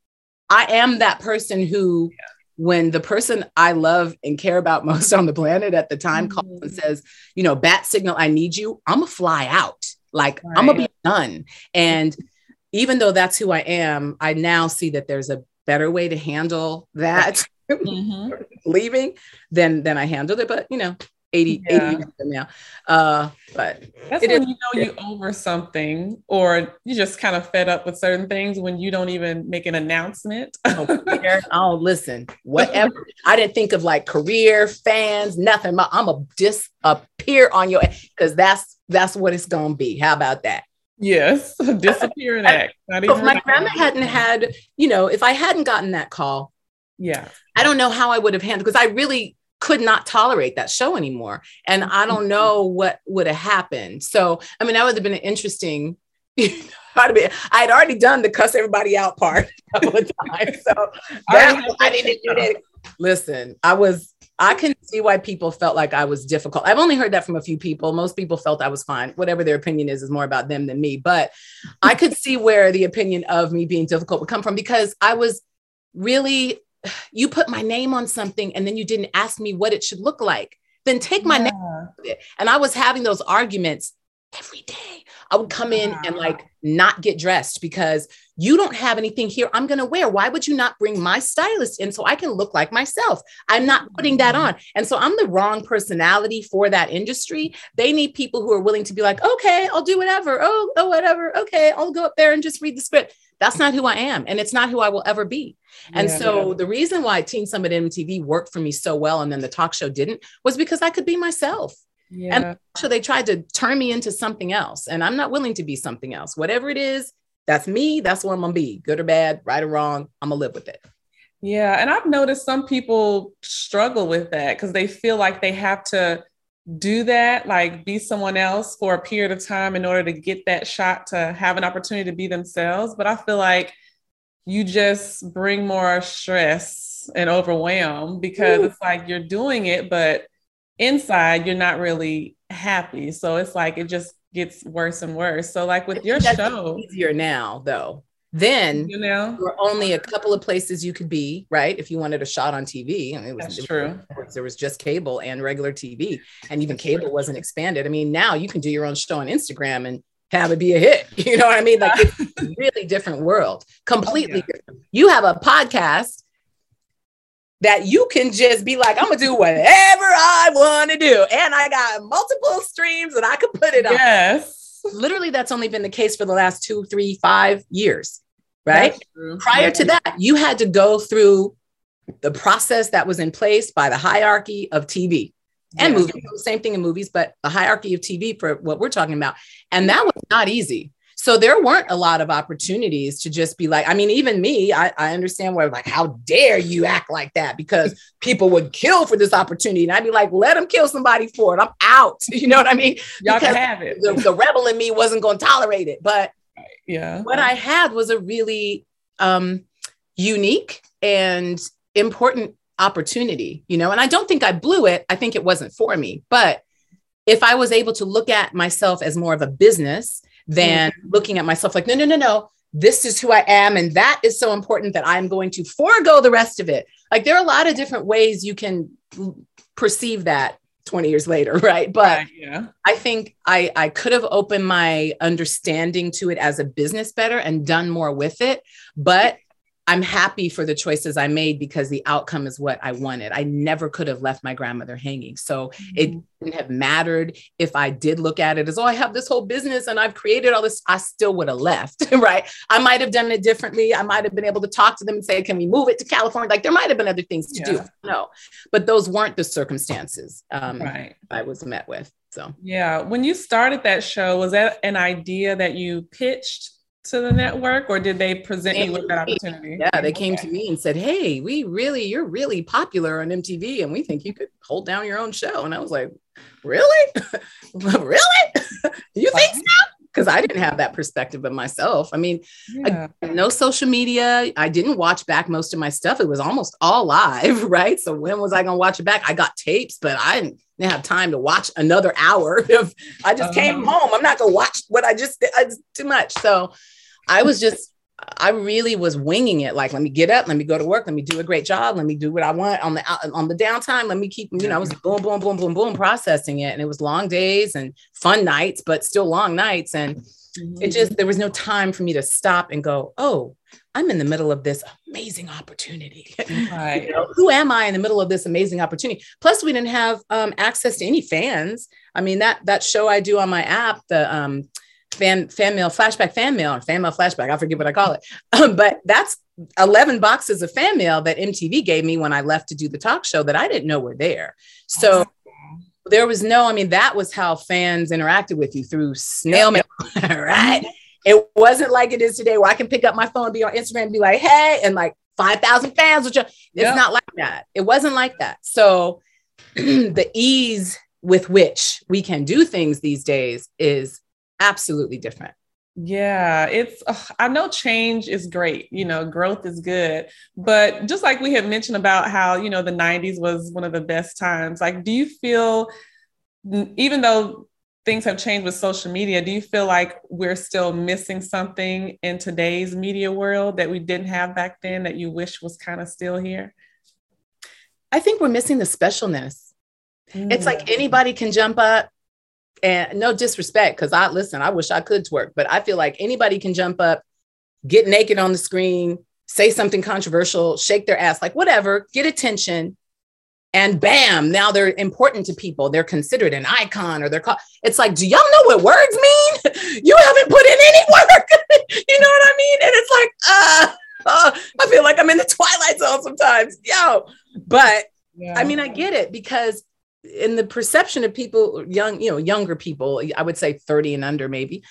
[SPEAKER 2] I am that person who, yeah. when the person I love and care about *laughs* most on the planet at the time mm-hmm. calls and mm-hmm. says, you know, bat signal, I need you, I'm gonna fly out. Like right. I'm gonna be done. And *laughs* even though that's who I am, I now see that there's a better way to handle that *laughs* mm-hmm. leaving than than I handled it. But you know, 80, yeah. 80 now. Uh, but
[SPEAKER 1] that's when is, you know you over something or you just kind of fed up with certain things when you don't even make an announcement. *laughs*
[SPEAKER 2] oh, oh, listen, whatever. I didn't think of like career, fans, nothing. I'm a disappear on your because that's that's what it's gonna be. How about that?
[SPEAKER 1] Yes, *laughs* disappear and act.
[SPEAKER 2] Not if my grandma hadn't had, you know, if I hadn't gotten that call,
[SPEAKER 1] yeah,
[SPEAKER 2] I don't know how I would have handled because I really could not tolerate that show anymore. And I don't mm-hmm. know what would have happened. So, I mean, that would have been an interesting. *laughs* I had already done the cuss everybody out part a *laughs* couple of times. So that, I didn't do that. Listen, I was, I can see why people felt like I was difficult. I've only heard that from a few people. Most people felt I was fine. Whatever their opinion is, is more about them than me. But I could see where the opinion of me being difficult would come from because I was really you put my name on something and then you didn't ask me what it should look like. Then take my yeah. name. And I was having those arguments every day. I would come in and like not get dressed because you don't have anything here I'm going to wear. Why would you not bring my stylist in so I can look like myself? I'm not putting that mm-hmm. on. And so I'm the wrong personality for that industry. They need people who are willing to be like, okay, I'll do whatever. Oh, oh, whatever. Okay, I'll go up there and just read the script. That's not who I am. And it's not who I will ever be. And yeah, so yeah. the reason why Teen Summit MTV worked for me so well and then the talk show didn't was because I could be myself. Yeah. And so they tried to turn me into something else. And I'm not willing to be something else. Whatever it is, that's me. That's what I'm gonna be. Good or bad, right or wrong, I'm gonna live with it.
[SPEAKER 1] Yeah. And I've noticed some people struggle with that because they feel like they have to do that, like be someone else for a period of time in order to get that shot to have an opportunity to be themselves. But I feel like you just bring more stress and overwhelm because Ooh. it's like you're doing it, but inside you're not really happy. So it's like it just gets worse and worse. So like with your show,
[SPEAKER 2] easier now though. Then you know there were only a couple of places you could be, right? If you wanted a shot on TV, I mean, it was
[SPEAKER 1] That's true.
[SPEAKER 2] There was just cable and regular TV, and even cable wasn't expanded. I mean, now you can do your own show on Instagram and have it be a hit. *laughs* You know what I mean? Like it's a *laughs* really different world, completely oh, yeah. different. You have a podcast that you can just be like, I'm gonna do whatever I want to do. And I got multiple streams and I can put it
[SPEAKER 1] on. Yes.
[SPEAKER 2] Literally, that's only been the case for the last two, three, five years. Right. Prior yeah. to that, you had to go through the process that was in place by the hierarchy of TV and movies. Same thing in movies, but the hierarchy of TV for what we're talking about. And that was not easy. So there weren't a lot of opportunities to just be like, I mean, even me, I, I understand where like, how dare you act like that? Because *laughs* people would kill for this opportunity. And I'd be like, let them kill somebody for it. I'm out. *laughs* You know what I mean?
[SPEAKER 1] Y'all because can have it.
[SPEAKER 2] The, the rebel in me wasn't going to tolerate it. But
[SPEAKER 1] yeah,
[SPEAKER 2] what I had was a really um, unique and important opportunity, you know, and I don't think I blew it. I think it wasn't for me. But if I was able to look at myself as more of a business than mm-hmm. looking at myself like, no, no, no, no, this is who I am. And that is so important that I'm going to forego the rest of it. Like there are a lot of different ways you can perceive that 20 years later, *laughs* right? But yeah. I think I, I could have opened my understanding to it as a business better and done more with it. But I'm happy for the choices I made because the outcome is what I wanted. I never could have left my grandmother hanging. So mm-hmm. it wouldn't have mattered if I did look at it as, oh, I have this whole business and I've created all this. I still would have left, *laughs* right? I might have done it differently. I might have been able to talk to them and say, can we move it to California? Like there might have been other things to yeah. do. No, but those weren't the circumstances um, right. I was met with. So,
[SPEAKER 1] yeah. When you started that show, was that an idea that you pitched to the network or did they present you with that opportunity?
[SPEAKER 2] Yeah, they came okay. to me and said, Hey, we really, you're really popular on MTV and we think you could hold down your own show. And I was like, Really? *laughs* really? *laughs* you think so? Because I didn't have that perspective of myself. I mean, yeah. I, no social media. I didn't watch back most of my stuff. It was almost all live, *laughs* right? So when was I going to watch it back? I got tapes, but I didn't, didn't have time to watch another hour. If I just uh, came home, I'm not going to watch what I just did. It's too much. So I was just, I really was winging it. Like, let me get up, let me go to work, let me do a great job, let me do what I want on the on the downtime. Let me keep, you know, I was boom, boom, boom, boom, boom, processing it, and it was long days and fun nights, but still long nights. And mm-hmm. it just there was no time for me to stop and go, oh, I'm in the middle of this amazing opportunity. *laughs* Right. you know, who am I in the middle of this amazing opportunity? Plus, we didn't have um, access to any fans. I mean, that that show I do on my app, the um, fan fan mail flashback fan mail or fan mail flashback i forget what i call it. *laughs* Um, but that's 11 boxes of fan mail that mtv gave me when i left to do the talk show that i didn't know were there. So there was no i mean that was how fans interacted with you through snail mail *laughs* right? It wasn't like it is today where i can pick up my phone be on instagram and be like hey and like 5000 fans which it's not like that. It wasn't like that. So *clears throat* the ease with which we can do things these days is absolutely different.
[SPEAKER 1] Yeah, it's, I know change is great, you know, growth is good. But just like we had mentioned about how, you know, the 90s was one of the best times, like, do you feel, even though things have changed with social media, do you feel like we're still missing something in today's media world that we didn't have back then that you wish was kind of still here?
[SPEAKER 2] I think we're missing the specialness. Mm. It's like mm. anybody can jump up and no disrespect because i listen i wish i could twerk but i feel like anybody can jump up get naked on the screen say something controversial shake their ass like whatever get attention and bam now they're important to people. They're considered an icon or they're called it's like do y'all know what words mean? *laughs* You haven't put in any work. *laughs* You know what i mean? And it's like uh, uh i feel like i'm in the twilight zone sometimes. Yo but yeah. i mean i get it because in the perception of people young you know younger people i would say 30 and under maybe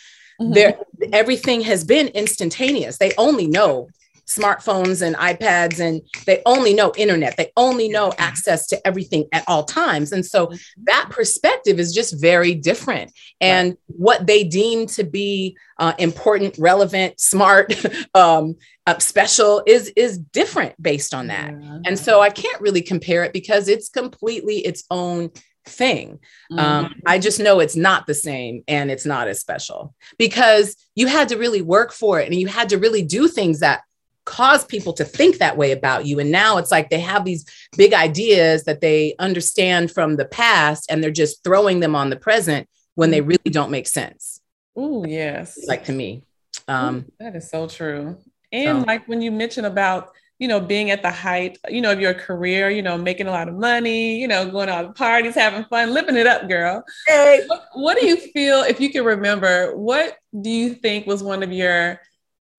[SPEAKER 2] mm-hmm. there everything has been instantaneous they only know smartphones and ipads and they only know internet they only know access to everything at all times and so mm-hmm. that perspective is just very different and right. what they deem to be uh, important relevant smart *laughs* um, uh, special is is different based on that yeah. and so i can't really compare it because it's completely its own thing um, mm-hmm. um, i just know it's not the same and it's not as special because you had to really work for it and you had to really do things that cause people to think that way about you and now it's like they have these big ideas that they understand from the past and they're just throwing them on the present when they really don't make sense
[SPEAKER 1] oh yes
[SPEAKER 2] like to me um,
[SPEAKER 1] that is so true and so. like when you mentioned about, you know, being at the height, you know, of your career, you know, making a lot of money, you know, going out to parties, having fun, living it up, girl. Hey. What, what do you feel, if you can remember, what do you think was one of your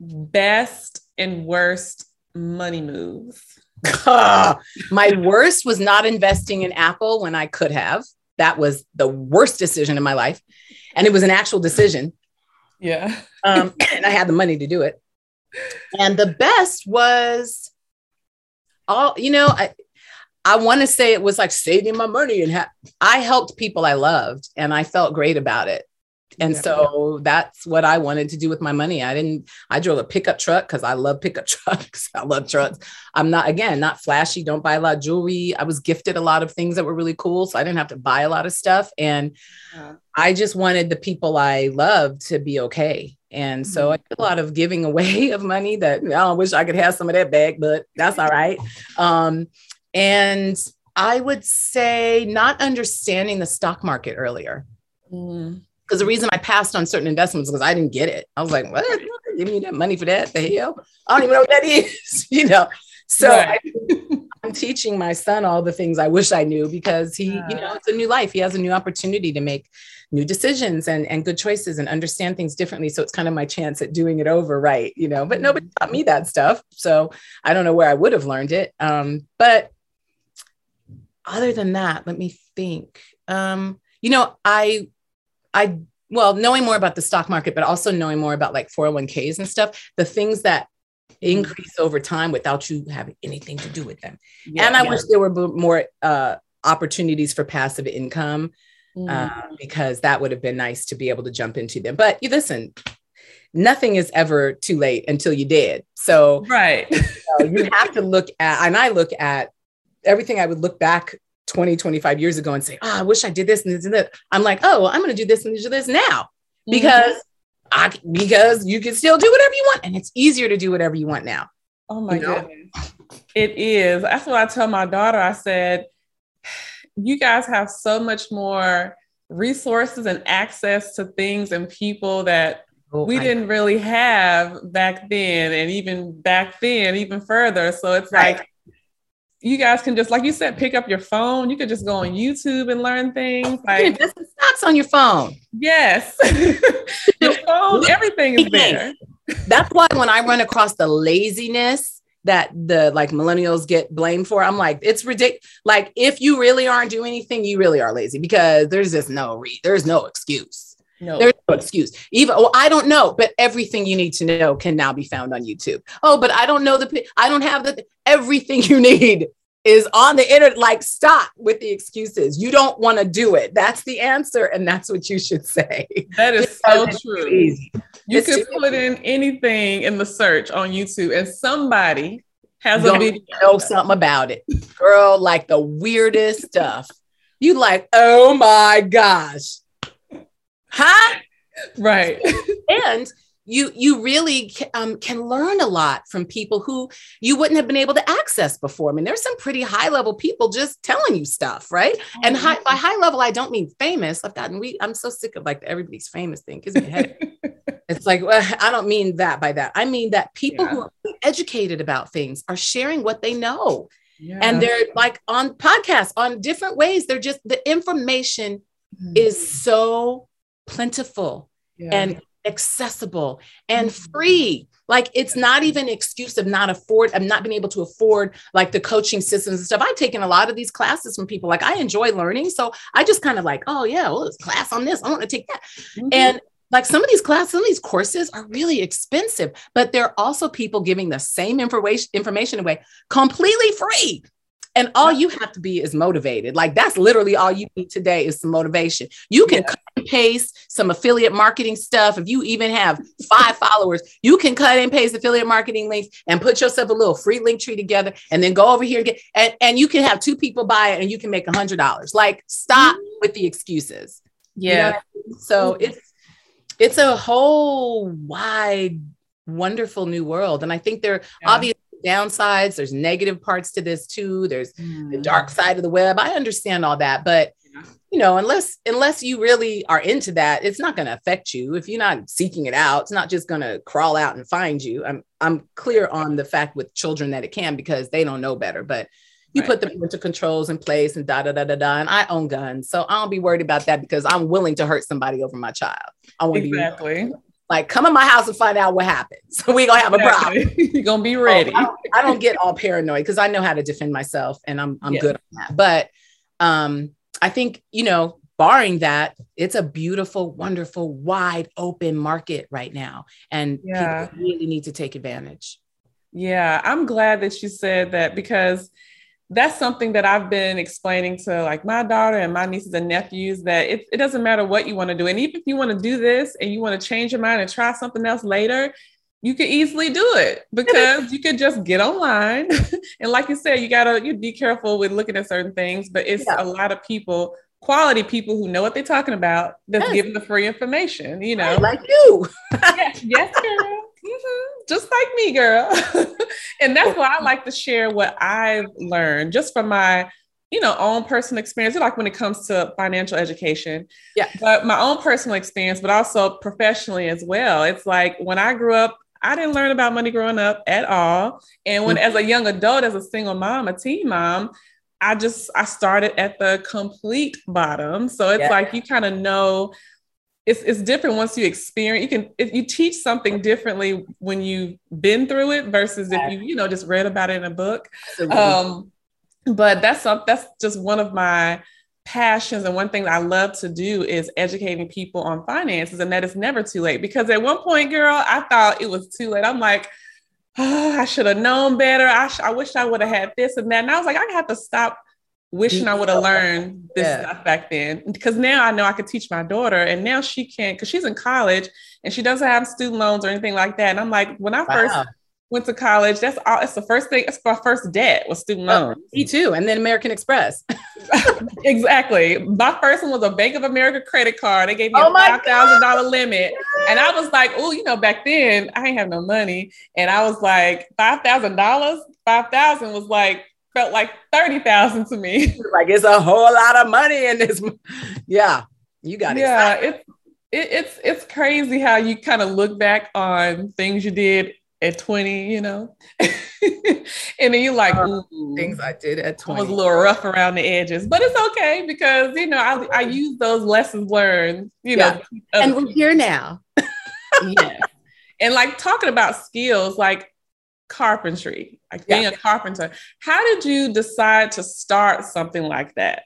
[SPEAKER 1] best and worst money moves? *laughs*
[SPEAKER 2] my worst was not investing in Apple when I could have. That was the worst decision in my life. And it was an actual decision
[SPEAKER 1] Yeah.
[SPEAKER 2] Um, *laughs* and I had the money to do it. And the best was all, you know, I, I want to say it was like saving my money and ha- I helped people I loved and I felt great about it. And yeah. so that's what I wanted to do with my money. I didn't, I drove a pickup truck because I love pickup *laughs* trucks. I love trucks. I'm not, again, not flashy, don't buy a lot of jewelry. I was gifted a lot of things that were really cool. So I didn't have to buy a lot of stuff. And yeah. I just wanted the people I loved to be okay. And so mm-hmm. I did a lot of giving away *laughs* of money that I wish I could have some of that back, but that's all right. Um, and I would say not understanding the stock market earlier. Mm because the reason I passed on certain investments because I didn't get it. I was like, what? Give me that money for that? The hell? I don't even know what that is, *laughs* you know. So right. I, am teaching my son all the things I wish I knew because he, yeah. you know, it's a new life. He has a new opportunity to make new decisions and, and good choices and understand things differently. So it's kind of my chance at doing it over right, you know. But nobody taught me that stuff. So I don't know where I would have learned it. Um, but other than that, let me think. Um, you know, I I well, knowing more about the stock market, but also knowing more about like 401ks and stuff, the things that mm-hmm. increase over time without you having anything to do with them. Yeah, and I yeah. wish there were more uh, opportunities for passive income mm. uh, because that would have been nice to be able to jump into them. But you listen, nothing is ever too late until you did. So
[SPEAKER 1] right,
[SPEAKER 2] you, know, you have to look at, and I look at everything I would look back 20, 25 years ago and say, oh, I wish I did this and this and that. I'm like, oh, well, I'm going to do this and do this now mm-hmm. because mm-hmm. I, because you can still do whatever you want. And it's easier to do whatever you want now.
[SPEAKER 1] Oh my you know? goodness. It is. That's what I tell my daughter. I said, you guys have so much more resources and access to things and people that oh, we I didn't know. really have back then and even back then even further so it's right. like you guys can just like you said pick up your phone. You could just go on youtube and learn things like
[SPEAKER 2] you can stocks on your phone.
[SPEAKER 1] Yes. *laughs* Your phone everything is there.
[SPEAKER 2] That's why when i run across the laziness that the like millennials get blamed for i'm like it's ridiculous like if you really aren't doing anything you really are lazy because there's just no re- there's no excuse no. There's no excuse. Even oh, I don't know, but everything you need to know can now be found on YouTube. Oh, but I don't know the I don't have the everything *laughs* you need is on the internet. Like, stop with the excuses. You don't want to do it. That's the answer, and that's what you should say.
[SPEAKER 1] That is so true. Easy. You it's can put in anything in the search on YouTube, and somebody has a video.
[SPEAKER 2] Know something about it, girl. Like the weirdest stuff. You like, oh my gosh huh?
[SPEAKER 1] Right.
[SPEAKER 2] and you you really um, can learn a lot from people who you wouldn't have been able to access before. I mean, there's some pretty high level people just telling you stuff, right? Mm-hmm. And high, by high level, I don't mean famous. I've gotten we. I'm so sick of like everybody's famous thing. *laughs* it's like well, I don't mean that by that. I mean that people yeah. who are educated about things are sharing what they know. Yeah. And they're like on podcasts on different ways. They're just the information mm-hmm. is so plentiful yeah. and accessible and mm-hmm. free. Like it's not even an excuse of not afford, of not being able to afford like the coaching systems and stuff. I've taken a lot of these classes from people. Like I enjoy learning. So I just kind of like, oh yeah, well, this class on this. I want to take that. Mm-hmm. And like some of these classes, some of these courses are really expensive, but there are also people giving the same information information away completely free. And all you have to be is motivated. Like that's literally all you need today is some motivation. You can yeah. cut and paste some affiliate marketing stuff. If you even have five *laughs* followers, you can cut and paste affiliate marketing links and put yourself a little free link tree together and then go over here and get and, and you can have two people buy it and you can make a hundred dollars. Like stop mm-hmm. with the excuses.
[SPEAKER 1] Yeah.
[SPEAKER 2] You know? So mm-hmm. it's it's a whole wide, wonderful new world. And I think there yeah. obviously downsides there's negative parts to this too there's mm. the dark side of the web i understand all that but you know unless unless you really are into that it's not going to affect you if you're not seeking it out it's not just going to crawl out and find you i'm i'm clear on the fact with children that it can because they don't know better but you right. put the parental controls in place and da da da da da and i own guns so i don't be worried about that because i'm willing to hurt somebody over my child i want
[SPEAKER 1] exactly.
[SPEAKER 2] to be like, come in my house and find out what happens. *laughs* We're gonna have a problem. *laughs*
[SPEAKER 1] You're gonna be ready.
[SPEAKER 2] I, don't, I, don't, get all paranoid because I know how to defend myself and I'm I'm good on that. But um, I think, you know, barring that, it's a beautiful, wonderful, wide open market right now. And yeah. people really need to take advantage.
[SPEAKER 1] Yeah, I'm glad that you said that because that's something that I've been explaining to like my daughter and my nieces and nephews that it, it doesn't matter what you want to do. And even if you want to do this and you want to change your mind and try something else later, you can easily do it because you could just get online. *laughs* and like you said, you gotta you be careful with looking at certain things, but it's yeah. a lot of people, quality people who know what they're talking about that's yes. giving the free information, you know.
[SPEAKER 2] Like you. *laughs*
[SPEAKER 1] yes, yes, girl. Mm-hmm. Just like me, girl. *laughs* and that's why I like to share what I've learned just from my you know, own personal experience, like when it comes to financial education.
[SPEAKER 2] Yeah.
[SPEAKER 1] But my own personal experience, but also professionally as well. It's like when I grew up, I didn't learn about money growing up at all. And when, mm-hmm. as a young adult, as a single mom, a teen mom, I just I started at the complete bottom. So it's yeah. like you kind of know it's it's different once you experience. You can if you teach something differently when you've been through it versus if you you know just read about it in a book. Um, but that's some, that's just one of my passions. And one thing I love to do is educating people on finances and that it's never too late. Because at one point girl I thought it was too late. I'm like oh, I should have known better. I, sh- I wish I would have had this and that. And I was like I have to stop wishing I would have learned this yeah. stuff back then because now I know I could teach my daughter and now she can't because she's in college and she doesn't have student loans or anything like that and I'm like when I wow. first went to college. That's all. It's the first thing. It's my first debt was student oh, loans.
[SPEAKER 2] me too. And then American Express. *laughs* *laughs*
[SPEAKER 1] exactly. My first one was a Bank of America credit card. They gave me oh a five thousand dollar limit, and I was like, "Oh, you know, back then I ain't have no money," and I was like, five thousand dollars. Five thousand was like felt like thirty thousand to me. *laughs*
[SPEAKER 2] like it's a whole lot of money in this. Yeah, you got
[SPEAKER 1] it. Yeah, it's it, it's it's crazy how you kind of look back on things you did at 20, you know? *laughs* and then you're like, uh,
[SPEAKER 2] things I did at 20
[SPEAKER 1] I was a little rough around the edges, but it's okay because, you know, I, I use those lessons learned, you yeah. know.
[SPEAKER 2] And we're here now. *laughs*
[SPEAKER 1] yeah. And like talking about skills, like carpentry, like being yeah. a carpenter, how did you decide to start something like that?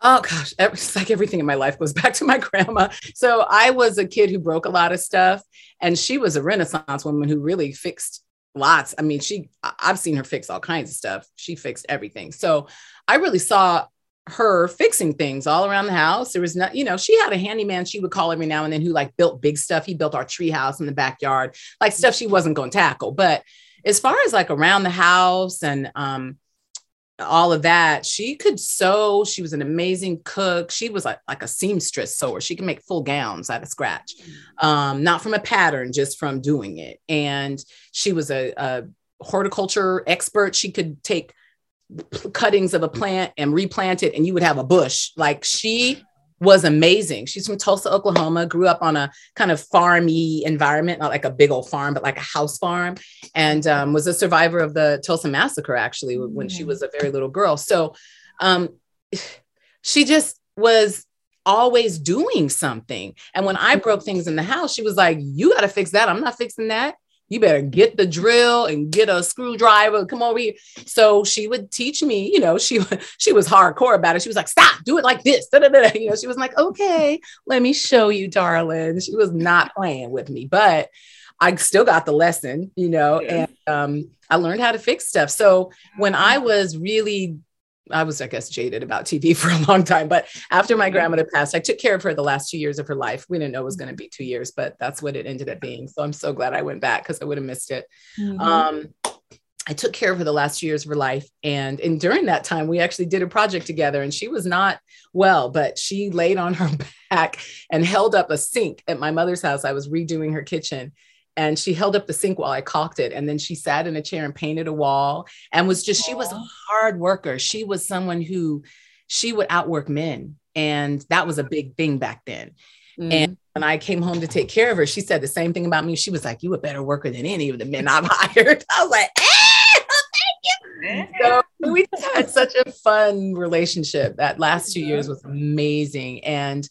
[SPEAKER 2] Oh gosh, it's like everything in my life goes *laughs* back to my grandma. So I was a kid who broke a lot of stuff, and she was a Renaissance woman who really fixed lots. I mean, she I've seen her fix all kinds of stuff. She fixed everything. So I really saw her fixing things all around the house. There was not, you know, she had a handyman she would call every now and then who like built big stuff. He built our tree house in the backyard, like stuff she wasn't going to tackle. But as far as like around the house and um all of that. She could sew. She was an amazing cook. She was like, like a seamstress sewer. She can make full gowns out of scratch, um, not from a pattern, just from doing it. And she was a, a horticulture expert. She could take cuttings of a plant and replant it, and you would have a bush. Like she was amazing. She's from Tulsa, Oklahoma, grew up on a kind of farmy environment, not like a big old farm, but like a house farm, and um, was a survivor of the Tulsa massacre actually when she was a very little girl. So um, she just was always doing something. And when I broke things in the house, she was like, You got to fix that. I'm not fixing that you better get the drill and get a screwdriver. Come over here. So she would teach me you know she *laughs* she was hardcore about it. She was like stop do it like this. *laughs* Da, da, da. you know she was like okay let me show you darling. She was not playing with me but i still got the lesson you know and um, i learned how to fix stuff. So when i was really I was, I guess, jaded about TV *laughs* for a long time. But after my grandmother passed, I took care of her the last two years of her life. We didn't know it was going to be two years, but that's what it ended up being. So I'm so glad I went back because I would have missed it. Mm-hmm. Um, I took care of her the last two years of her life. And, and during that time, we actually did a project together and she was not well, but she laid on her *laughs* back and held up a sink at my mother's house. I was redoing her kitchen and she held up the sink while I caulked it. And then she sat in a chair and painted a wall and was just, she was a hard worker. She was someone who she would outwork men. And that was a big thing back then. Mm. And when I came home to take care of her, she said the same thing about me. She was like, You a better worker than any of the men I've *laughs* hired. I was like, eh, thank you. *laughs* So we just had such a fun relationship. That last two years was amazing. And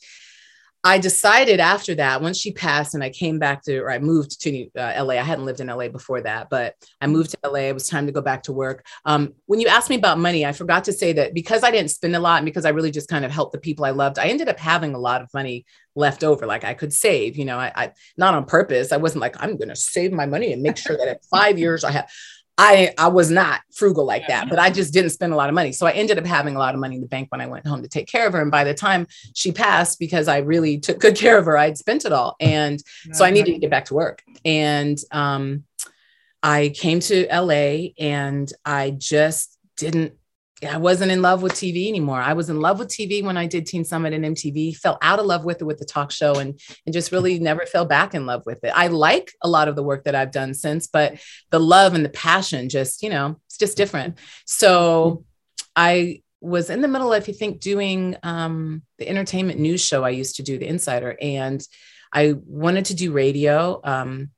[SPEAKER 2] I decided after that, once she passed and I came back to, or I moved to uh, LA, I hadn't lived in LA before that, but I moved to LA. It was time to go back to work. Um, when you asked me about money, I forgot to say that because I didn't spend a lot and because I really just kind of helped the people I loved, I ended up having a lot of money left over. Like I could save, you know, I, I not on purpose. I wasn't like, I'm going to save my money and make sure that in five years I have, I I was not frugal like that, but I just didn't spend a lot of money. So I ended up having a lot of money in the bank when I went home to take care of her. And by the time she passed, because I really took good care of her, I'd spent it all. And so I needed to get back to work. And um, I came to LA and I just didn't I wasn't in love with TV anymore. I was in love with TV when I did Teen Summit and MTV, fell out of love with it with the talk show and, and just really never fell back in love with it. I like a lot of the work that I've done since, but the love and the passion just, you know, it's just different. So I was in the middle of, you think, doing um, the entertainment news show I used to do, The Insider, and I wanted to do radio. Um,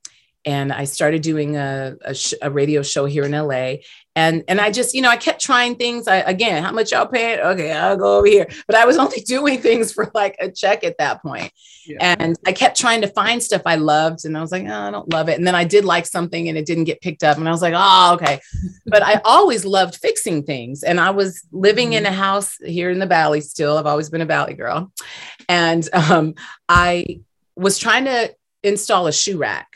[SPEAKER 2] and I started doing a, a, sh- a, radio show here in LA. And and I just, you know, I kept trying things. I again, how much y'all paying? Okay, I'll go over here. But I was *laughs* only doing things for like a check at that point. Yeah. And I kept trying to find stuff I loved. And I was like, oh, I don't love it. And then I did like something and it didn't get picked up. And I was like, oh, okay. *laughs* but I always loved fixing things. And I was living mm-hmm. in a house here in the valley still. I've always been a valley girl. And um, I was trying to install a shoe rack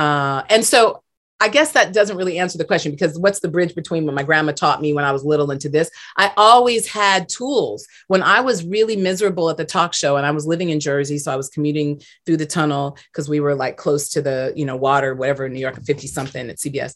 [SPEAKER 2] uh, and so I guess that doesn't really answer the question because what's the bridge between what my grandma taught me when I was little into this? I always had tools. When I was really miserable at the talk show and I was living in Jersey, so I was commuting through the tunnel because we were like close to the, you know, water, whatever, New York, 50 something at CBS.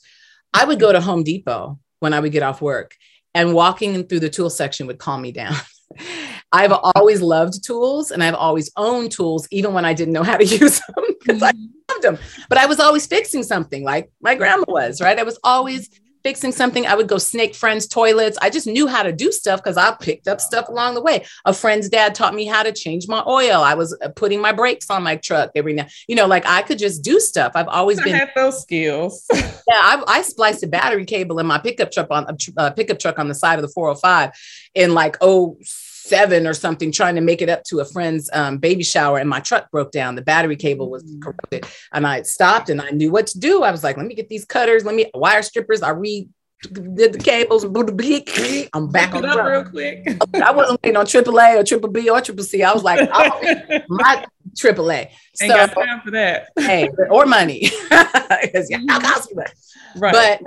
[SPEAKER 2] I would go to Home Depot when I would get off work and walking through the tool section would calm me down. *laughs* I've always loved tools and I've always owned tools, even when I didn't know how to *laughs* use them because I mm-hmm. loved them. But I was always fixing something like my grandma was, right? I was always fixing something. I would go snake friends' toilets. I just knew how to do stuff because I picked up stuff along the way. A friend's dad taught me how to change my oil. I was uh, putting my brakes on my truck every now, you know, like I could just do stuff. I've always I been
[SPEAKER 1] had those skills. *laughs*
[SPEAKER 2] yeah, I, I, spliced a battery cable in my pickup truck on a uh, pickup truck on the side of the 405 in like oh seven or something trying to make it up to a friend's um, baby shower and my truck broke down. The battery cable was mm. corrupted. And i stopped and i knew what to do. I was like let me get these cutters. Let me wire strippers. I re did the cables. I'm back on the real quick. I wasn't waiting on triple a or triple b or triple c. I was like oh, *laughs* my triple a.
[SPEAKER 1] So got time for that.
[SPEAKER 2] hey or money. Because yeah, cost right. But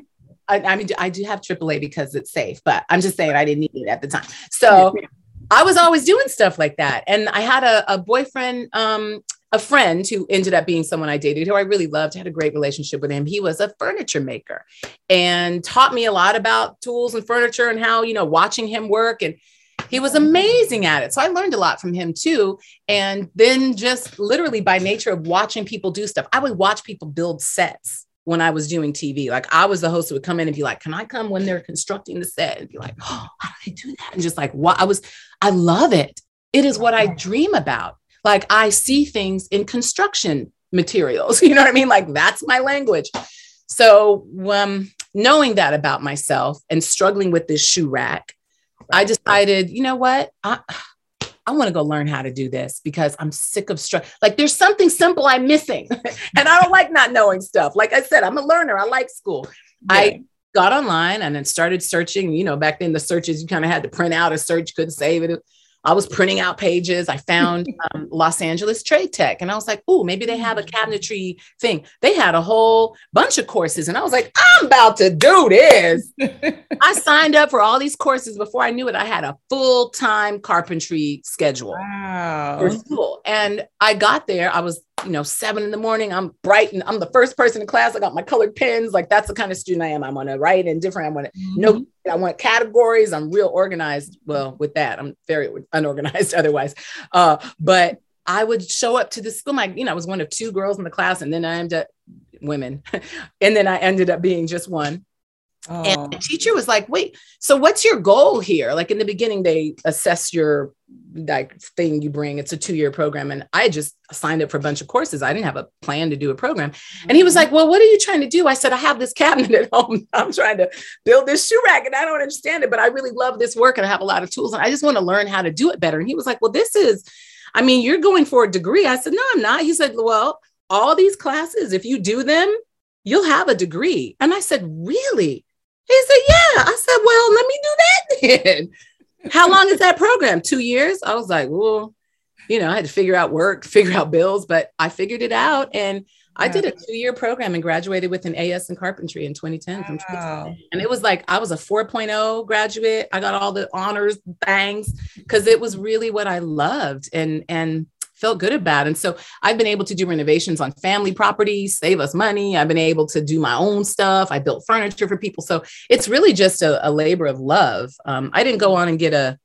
[SPEAKER 2] I, I, mean, I do have AAA because it's safe, but I'm just saying I didn't need it at the time. So *laughs* I was always doing stuff like that. And I had a, a boyfriend, um, a friend who ended up being someone I dated who I really loved, had a great relationship with him. He was a furniture maker and taught me a lot about tools and furniture and how, you know, watching him work. And he was amazing at it. So I learned a lot from him too. And then just literally by nature of watching people do stuff, I would watch people build sets when I was doing TV. Like I was the host who would come in and be like, "Can I come when they're constructing the set?" And be like, "Oh, how do they do that?" And just like, what I was, I love it. It is what I dream about. Like I see things in construction materials. *laughs* You know what I mean? Like that's my language. So um, knowing that about myself and struggling with this shoe rack, I decided, you know what? I, I want to go learn how to do this because I'm sick of struggle. Like there's something simple I'm missing. *laughs* and I don't like not knowing stuff. Like I said, I'm a learner. I like school. Yeah. I got online and then started searching. You know, back then the searches, you kind of had to print out a search, couldn't save it. I was printing out pages. I found *laughs* um, Los Angeles Trade Tech and I was like, oh, maybe they have a cabinetry thing. They had a whole bunch of courses. And I was like, I'm about to do this. *laughs* I signed up for all these courses before I knew it. I had a full time carpentry schedule.
[SPEAKER 1] Wow.
[SPEAKER 2] And I got there. I was you know, seven in the morning. I'm bright and I'm the first person in class. I got my colored pens. Like that's the kind of student I am. I want to write and different. I want to mm-hmm. know, I want categories. I'm real organized. Well, with that, I'm very unorganized *laughs* otherwise. Uh, but I would show up to the school. My, you know, I was one of two girls in the class, and then I ended up women, *laughs* and then I ended up being just one. Oh. And the teacher was like, wait, so what's your goal here? Like in the beginning, they assess your like thing you bring. It's a two-year program. And I just signed up for a bunch of courses. I didn't have a plan to do a program. And he was mm-hmm. like, Well, what are you trying to do? I said, I have this cabinet at *laughs* home. I'm trying to build this shoe rack and I don't understand it, but I really love this work and I have a lot of tools and I just want to learn how to do it better. And he was like, Well, this is I mean, you're going for a degree. I said, No, I'm not. He said, Well, all these classes, if you do them, you'll have a degree. And I said, Really? He said, Yeah. I said, Well, let me do that then. How *laughs* long is that program? Two years? I was like, Well, you know, I had to figure out work, *laughs* figure out bills, but I figured it out. And I did a two year program and graduated with an AS in carpentry in 2010 from wow. And it was like I was a 4.0 graduate. I got all the honors bangs because it was really what I loved and and felt good about. And so I've been able to do renovations on family properties, save us money. I've been able to do my own stuff. I built furniture for people. So it's really just a, a labor of love. Um, I didn't go on and get a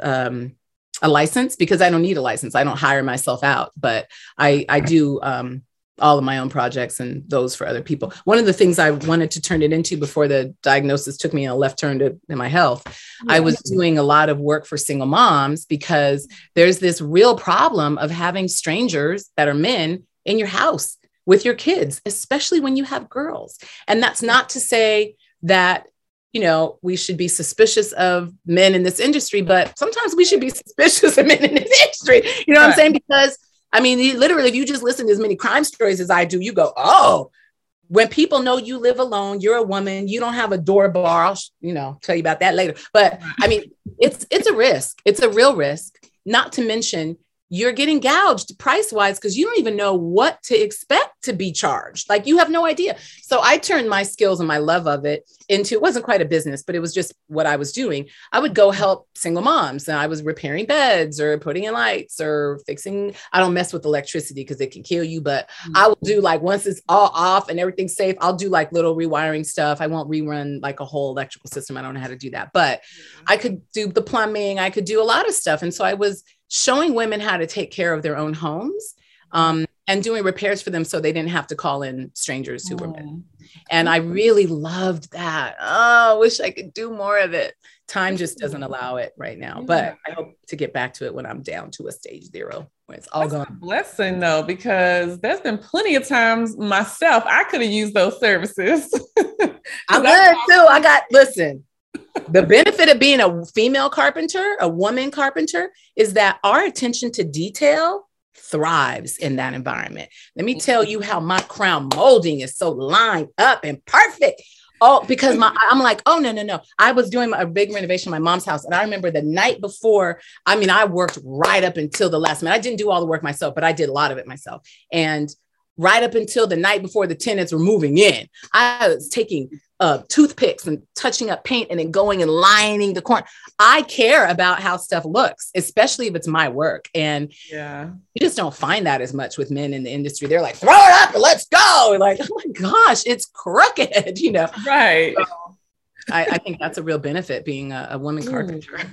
[SPEAKER 2] um, a license because I don't need a license. I don't hire myself out, but I I do um, all of my own projects and those for other people. One of the things I wanted to turn it into before the diagnosis took me a left turn to in my health, yeah. I was doing a lot of work for single moms because there's this real problem of having strangers that are men in your house with your kids, especially when you have girls. And that's not to say that you know, we should be suspicious of men in this industry, but sometimes we should be suspicious of men in this industry. You know right. what I'm saying? Because I mean, literally, if you just listen to as many crime stories as I do, you go, oh, when people know you live alone, you're a woman, you don't have a door bar. I'll, you know, tell you about that later. But I mean, it's it's a risk. It's a real risk. Not to mention, you're getting gouged price wise because you don't even know what to expect to be charged. Like you have no idea. So I turned my skills and my love of it into it wasn't quite a business, but it was just what I was doing. I would go help single moms and I was repairing beds or putting in lights or fixing. I don't mess with electricity because it can kill you, but mm-hmm. I will do like once it's all off and everything's safe, I'll do like little rewiring stuff. I won't rerun like a whole electrical system. I don't know how to do that, but mm-hmm. I could do the plumbing, I could do a lot of stuff. And so I was showing women how to take care of their own homes um, and doing repairs for them so they didn't have to call in strangers who were men. And I really loved that. Oh, I wish I could do more of it. Time just doesn't allow it right now, but I hope to get back to it when I'm down to a stage zero where it's all That's gone.
[SPEAKER 1] blessing though, because there's been plenty of times myself I could have used those services. *laughs*
[SPEAKER 2] I would too. I got listen the benefit of being a female carpenter, a woman carpenter, is that our attention to detail thrives in that environment. Let me tell you how my crown molding is so lined up and perfect. Oh, because my I'm like, oh no, no, no. I was doing a big renovation in my mom's house. And I remember the night before, I mean, I worked right up until the last minute. I didn't do all the work myself, but I did a lot of it myself. And right up until the night before the tenants were moving in. I was taking uh, toothpicks and touching up paint and then going and lining the corner. I care about how stuff looks, especially if it's my work. And
[SPEAKER 1] yeah,
[SPEAKER 2] you just don't find that as much with men in the industry. They're like, throw it up and let's go. *laughs* like, oh my gosh, it's crooked, *laughs* you know?
[SPEAKER 1] Right. So
[SPEAKER 2] I, I, think that's a real benefit being a, a woman carpenter. *laughs*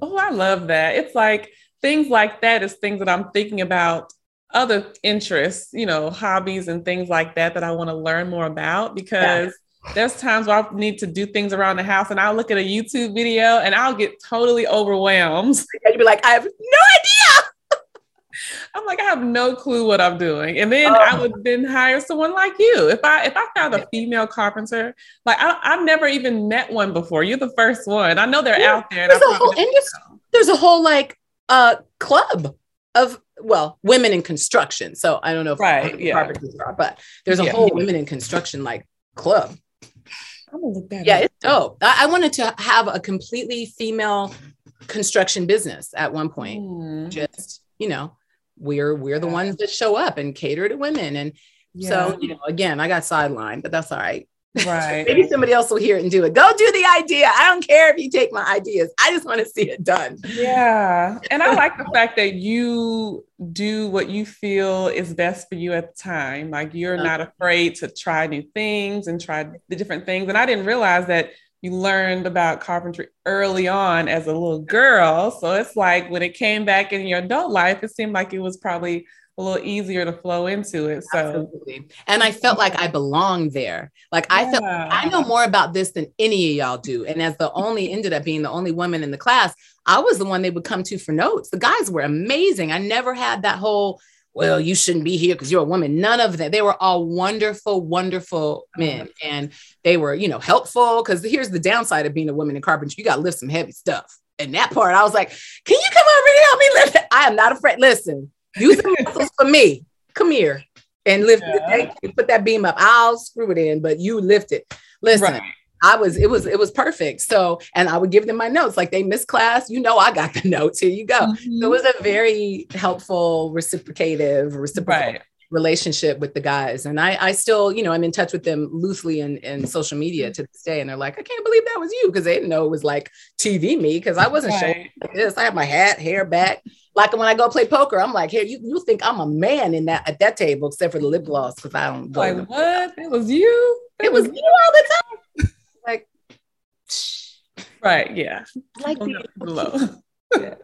[SPEAKER 1] Oh, I love that. It's like things like that is things that I'm thinking about other interests, you know, hobbies and things like that that I want to learn more about because yeah. There's times where I need to do things around the house and I'll look at a YouTube video and I'll get totally overwhelmed. *laughs*
[SPEAKER 2] And you'd be like, I have no idea. *laughs*
[SPEAKER 1] I'm like, I have no clue what I'm doing. And then oh. I would then hire someone like you. If I if I found a female carpenter, like I, have never even met one before. You're the first one. I know they're yeah. out there.
[SPEAKER 2] There's a whole industry. There's a whole like uh club of well women in construction so i don't know if
[SPEAKER 1] right yeah
[SPEAKER 2] are, but there's a yeah. whole women in construction like club yeah it's dope. I, I, wanted to have a completely female construction business at one point. Mm. just you know we're we're the ones that show up and cater to women. And yeah. so you know again i got sidelined but that's all right
[SPEAKER 1] Right.
[SPEAKER 2] Maybe somebody else will hear it and do it. Go do the idea. I don't care if you take my ideas. I just want to see it done.
[SPEAKER 1] Yeah. And I like the fact that you do what you feel is best for you at the time. Like you're uh-huh. not afraid to try new things and try the different things. And I didn't realize that you learned about carpentry early on as a little girl. So it's like when it came back in your adult life, it seemed like it was probably a little easier to flow into it. So, Absolutely.
[SPEAKER 2] and I felt like I belonged there. Like I yeah. felt I know more about this than any of y'all do. And as the only ended up being the only woman in the class, I was the one they would come to for notes. The guys were amazing. I never had that whole well, you shouldn't be here because you're a woman. None of that. They were all wonderful, wonderful uh-huh. men. And they were, you know, helpful. Because here's the downside of being a woman in carpentry you got to lift some heavy stuff and that part, I was like, can you come over and help me lift? I am not afraid. Listen, use the muscles for me. Come here and lift yeah. it. Put that beam up. I'll screw it in, but you lift it. Listen. Right. I was, it was, it was perfect. So, and I would give them my notes. Like they missed class, you know, I got the *laughs* notes. Here you go. Mm-hmm. So it was a very helpful, reciprocative, reciprocal right relationship with the guys. And I, I still, you know, I'm in touch with them loosely in, in social media to this day. And they're like, I can't believe that was you. Cause they didn't know it was like TV me. Cause I wasn't right. showing like this. I have my hat, hair back. Like when I go play poker, I'm like, here, you, you think I'm a man in that at that table, except for the lip gloss. Cause I don't.
[SPEAKER 1] Like what? It was you?
[SPEAKER 2] It was you all the time. like, *laughs*
[SPEAKER 1] right. Yeah. Like the *laughs* yeah.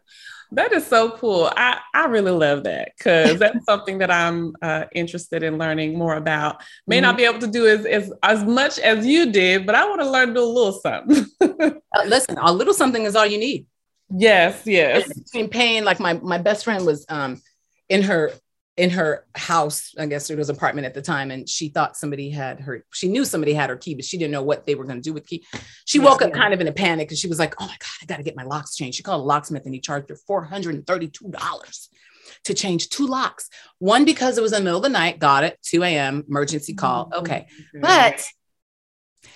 [SPEAKER 1] That is so cool. I, I really love that because that's *laughs* something that I'm uh, interested in learning more about. May mm-hmm. not be able to do as, as, as much as you did, but I want to learn to do a little something. *laughs*
[SPEAKER 2] uh, listen, a little something is all you need.
[SPEAKER 1] Yes, yes.
[SPEAKER 2] Between pain, like my my best friend was um in her in her house, I guess it was apartment at the time, and she thought somebody had her, she knew somebody had her key, but she didn't know what they were going to do with key. She woke up kind of in a panic and she was like, Oh my God, I got to get my locks changed. She called a locksmith and he charged her $432 to change two locks. One because it was in the middle of the night, got it, 2 a.m., emergency call. Mm-hmm. Okay. But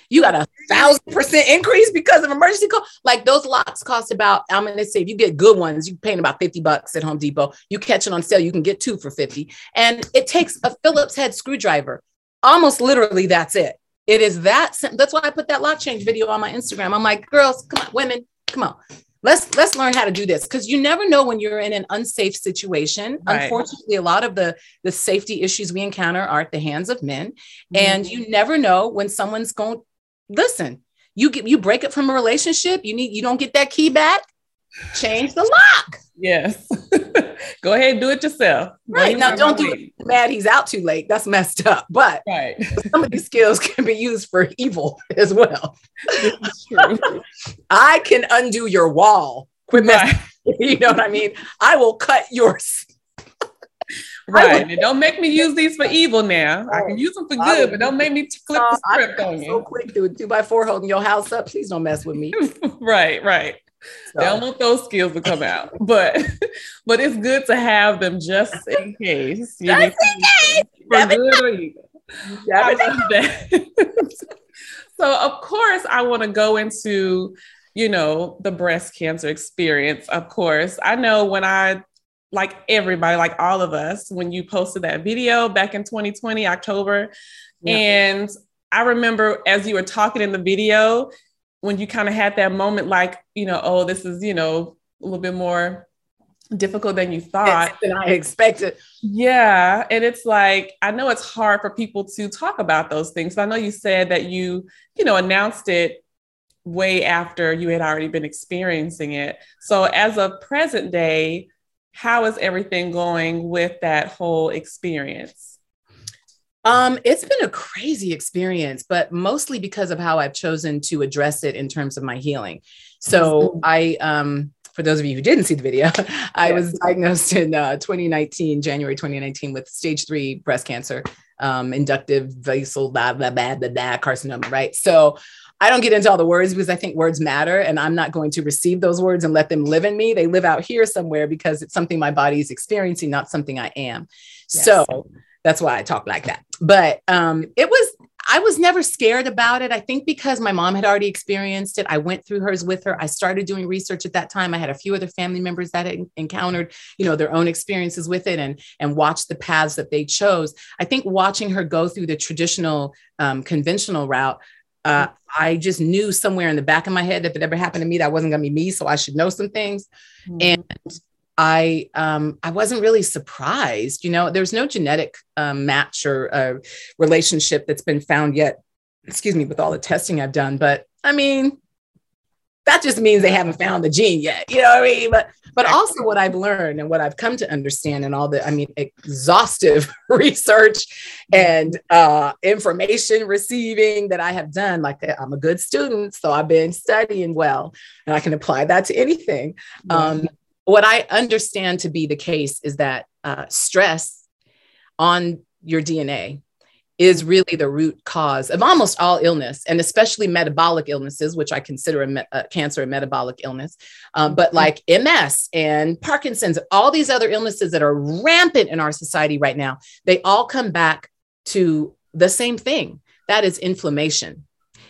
[SPEAKER 2] you got a thousand percent increase because of emergency call. Like those locks cost about, I'm gonna say if you get good ones, you're paying about 50 bucks at Home Depot. You catch it on sale, you can get two for 50. And it takes a Phillips head screwdriver. Almost literally, that's it. It is that that's why I put that lock change video on my Instagram. I'm like, girls, come on, women, come on. Let's let's learn how to do this because you never know when you're in an unsafe situation. Right. Unfortunately, a lot of the the safety issues we encounter are at the hands of men, mm-hmm. and you never know when someone's going listen, you get you break it from a relationship, you need you don't get that key back, change the lock.
[SPEAKER 1] Yes. *laughs* Go ahead and do it yourself.
[SPEAKER 2] Right. Now don't do it mad he's out too late. That's messed up. But right. *laughs* some of these skills can be used for evil as well. *laughs* I can undo your wall. Quit messing. Right. You know what I mean? I will cut yours.
[SPEAKER 1] Right. And don't make me use these for evil now. I can use them for good, but don't make me flip uh, the script on you. So
[SPEAKER 2] quick to a two by four holding your house up. Please don't mess with me.
[SPEAKER 1] right, right. *laughs* So. They don't want those skills to come out. But *laughs* but it's good to have them just *laughs* in case.
[SPEAKER 2] You just in case. For good or evil.
[SPEAKER 1] I love that. so of course I want to go into you know the breast cancer experience of course i know when i like everybody, like all of us, when you posted that video back in 2020, October. Yeah. And I remember as you were talking in the video, when you kind of had that moment, like, you know, oh, this is, you know, a little bit more difficult than you thought
[SPEAKER 2] than I expected.
[SPEAKER 1] Yeah. And it's like, I know it's hard for people to talk about those things. I know you said that you, you know, announced it way after you had already been experiencing it. So as of present day, how is everything going with that whole experience?
[SPEAKER 2] Um, it's been a crazy experience, but mostly because of how I've chosen to address it in terms of my healing. So I, um, for those of you who didn't see the video, *laughs* I was diagnosed in uh, 2019, January 2019, with stage three breast cancer, um, inductive vessel blah blah blah blah blah carcinoma. Right. So I don't get into all the words because I think words matter and I'm not going to receive those words and let them live in me. They live out here somewhere because it's something my body is experiencing, not something I am. Yes. So that's why I talk like that. But um, it was, I was never scared about it. I think because my mom had already experienced it, I went through hers with her. I started doing research at that time. I had a few other family members that had encountered, you know, their own experiences with it and and watched the paths that they chose. I think watching her go through the traditional, um, conventional route uh, I just knew somewhere in the back of my head that if it ever happened to me, that wasn't going to be me. So I should know some things. Mm-hmm. And I um, I wasn't really surprised. You know, there's no genetic um, match or uh, relationship that's been found yet. Excuse me, with all the testing I've done, but I mean, that just means they haven't found the gene yet. You know what I mean? But but also what I've learned and what I've come to understand and all the, I mean, exhaustive *laughs* research and uh, information receiving that I have done. Like I'm a good student, so I've been studying well, and I can apply that to anything. Um, what I understand to be the case is that uh, stress on your DNA is really the root cause of almost all illness and especially metabolic illnesses which i consider a, me- a cancer a metabolic illness. Um, but like ms and parkinson's all these other illnesses that are rampant in our society right now they all come back to the same thing. That is inflammation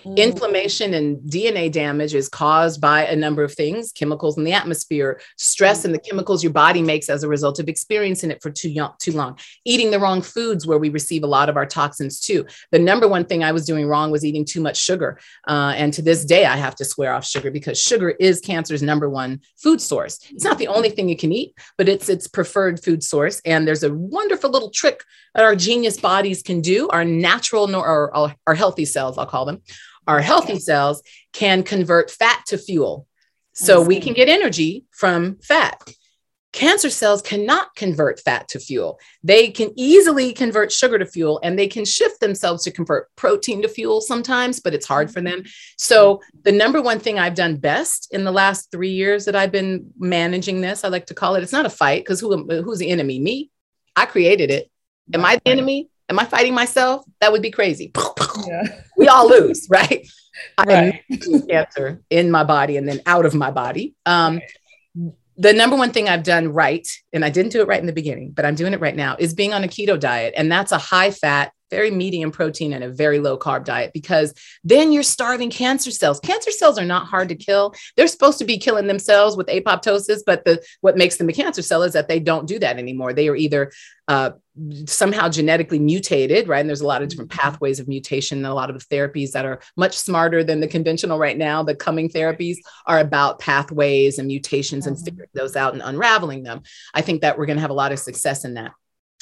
[SPEAKER 2] Mm. Inflammation and DNA damage is caused by a number of things chemicals in the atmosphere, stress and the chemicals your body makes as a result of experiencing it for too, young, too long, eating the wrong foods where we receive a lot of our toxins too. The number one thing I was doing wrong was eating too much sugar. Uh, and to this day, I have to swear off sugar because sugar is cancer's number one food source. It's not the only thing you can eat, but it's its preferred food source. And there's a wonderful little trick that our genius bodies can do, our natural or, or our healthy cells, I'll call them, our healthy cells can convert fat to fuel. So we can get energy from fat. Cancer cells cannot convert fat to fuel. They can easily convert sugar to fuel and they can shift themselves to convert protein to fuel sometimes, but it's hard for them. So, the number one thing I've done best in the last three years that I've been managing this, I like to call it, it's not a fight because who, who's the enemy? Me. I created it. Am I the enemy? Am I fighting myself? That would be crazy. Yeah. we all lose, right? right. Cancer in my body and then out of my body. Um, right. The number one thing I've done right, and I didn't do it right in the beginning, but I'm doing it right now, is being on a keto diet. And that's a high fat, very medium protein and a very low carb diet because then you're starving cancer cells. Cancer cells are not hard to kill. They're supposed to be killing themselves with apoptosis, but the what makes them a cancer cell is that they don't do that anymore. They are either uh, somehow genetically mutated, right? And there's a lot of different mm-hmm. pathways of mutation and a lot of the therapies that are much smarter than the conventional right now. The coming therapies are about pathways and mutations mm-hmm. and figuring those out and unraveling them. I think that we're going to have a lot of success in that.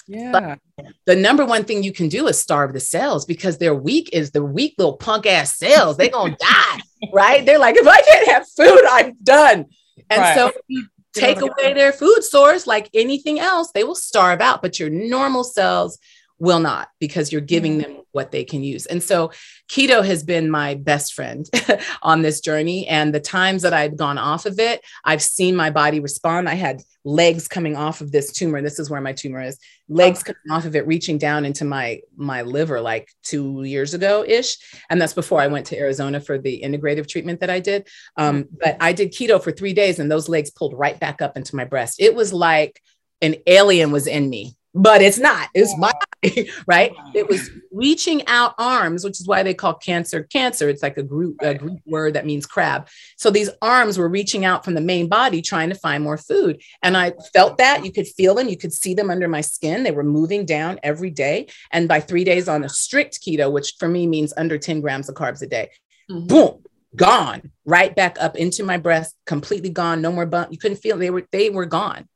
[SPEAKER 1] Yeah. But
[SPEAKER 2] the number one thing you can do is starve the cells because they're weak is the weak little punk ass cells. They're gonna *laughs* die, right? They're like, if I can't have food, I'm done. And right. so you take away their food source like anything else, they will starve out, but your normal cells will not because you're giving mm-hmm. them what they can use. And so keto has been my best friend *laughs* on this journey. And the times that I've gone off of it, I've seen my body respond. I had legs coming off of this tumor. This is where my tumor is. Legs oh. coming off of it, reaching down into my my liver like two years ago ish, and that's before I went to Arizona for the integrative treatment that I did. Um, mm-hmm. but I did keto for three days, and those legs pulled right back up into my breast. It was like an alien was in me but it's not. It's my *laughs* right. It was reaching out arms, which is why they call cancer cancer. It's like a group a Greek word that means crab. So these arms were reaching out from the main body, trying to find more food, and I felt that. You could feel them. You could see them under my skin. They were moving down every day. And by three days on a strict keto, which for me means under ten grams of carbs a day, mm-hmm. boom, gone right back up into my breast, completely gone. No more bump. You couldn't feel they were they were gone.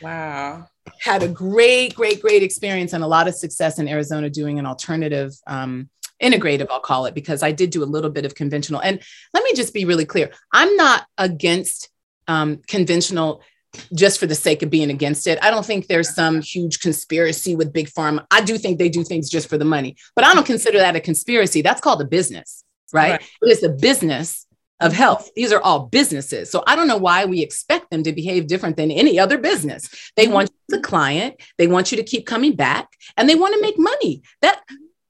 [SPEAKER 1] Wow
[SPEAKER 2] had a great, great, great experience and a lot of success in Arizona doing an alternative um, integrative, I'll call it, because I did do a little bit of conventional. And let me just be really clear I'm not against um, conventional just for the sake of being against it. I don't think there's some huge conspiracy with big pharma. I do think they do things just for the money, but I don't consider that a conspiracy. That's called a business, right? right. It is a business of health. These are all businesses. So I don't know why we expect them to behave different than any other business. They mm-hmm. want you as client, they want you to keep coming back, and they want to make money. That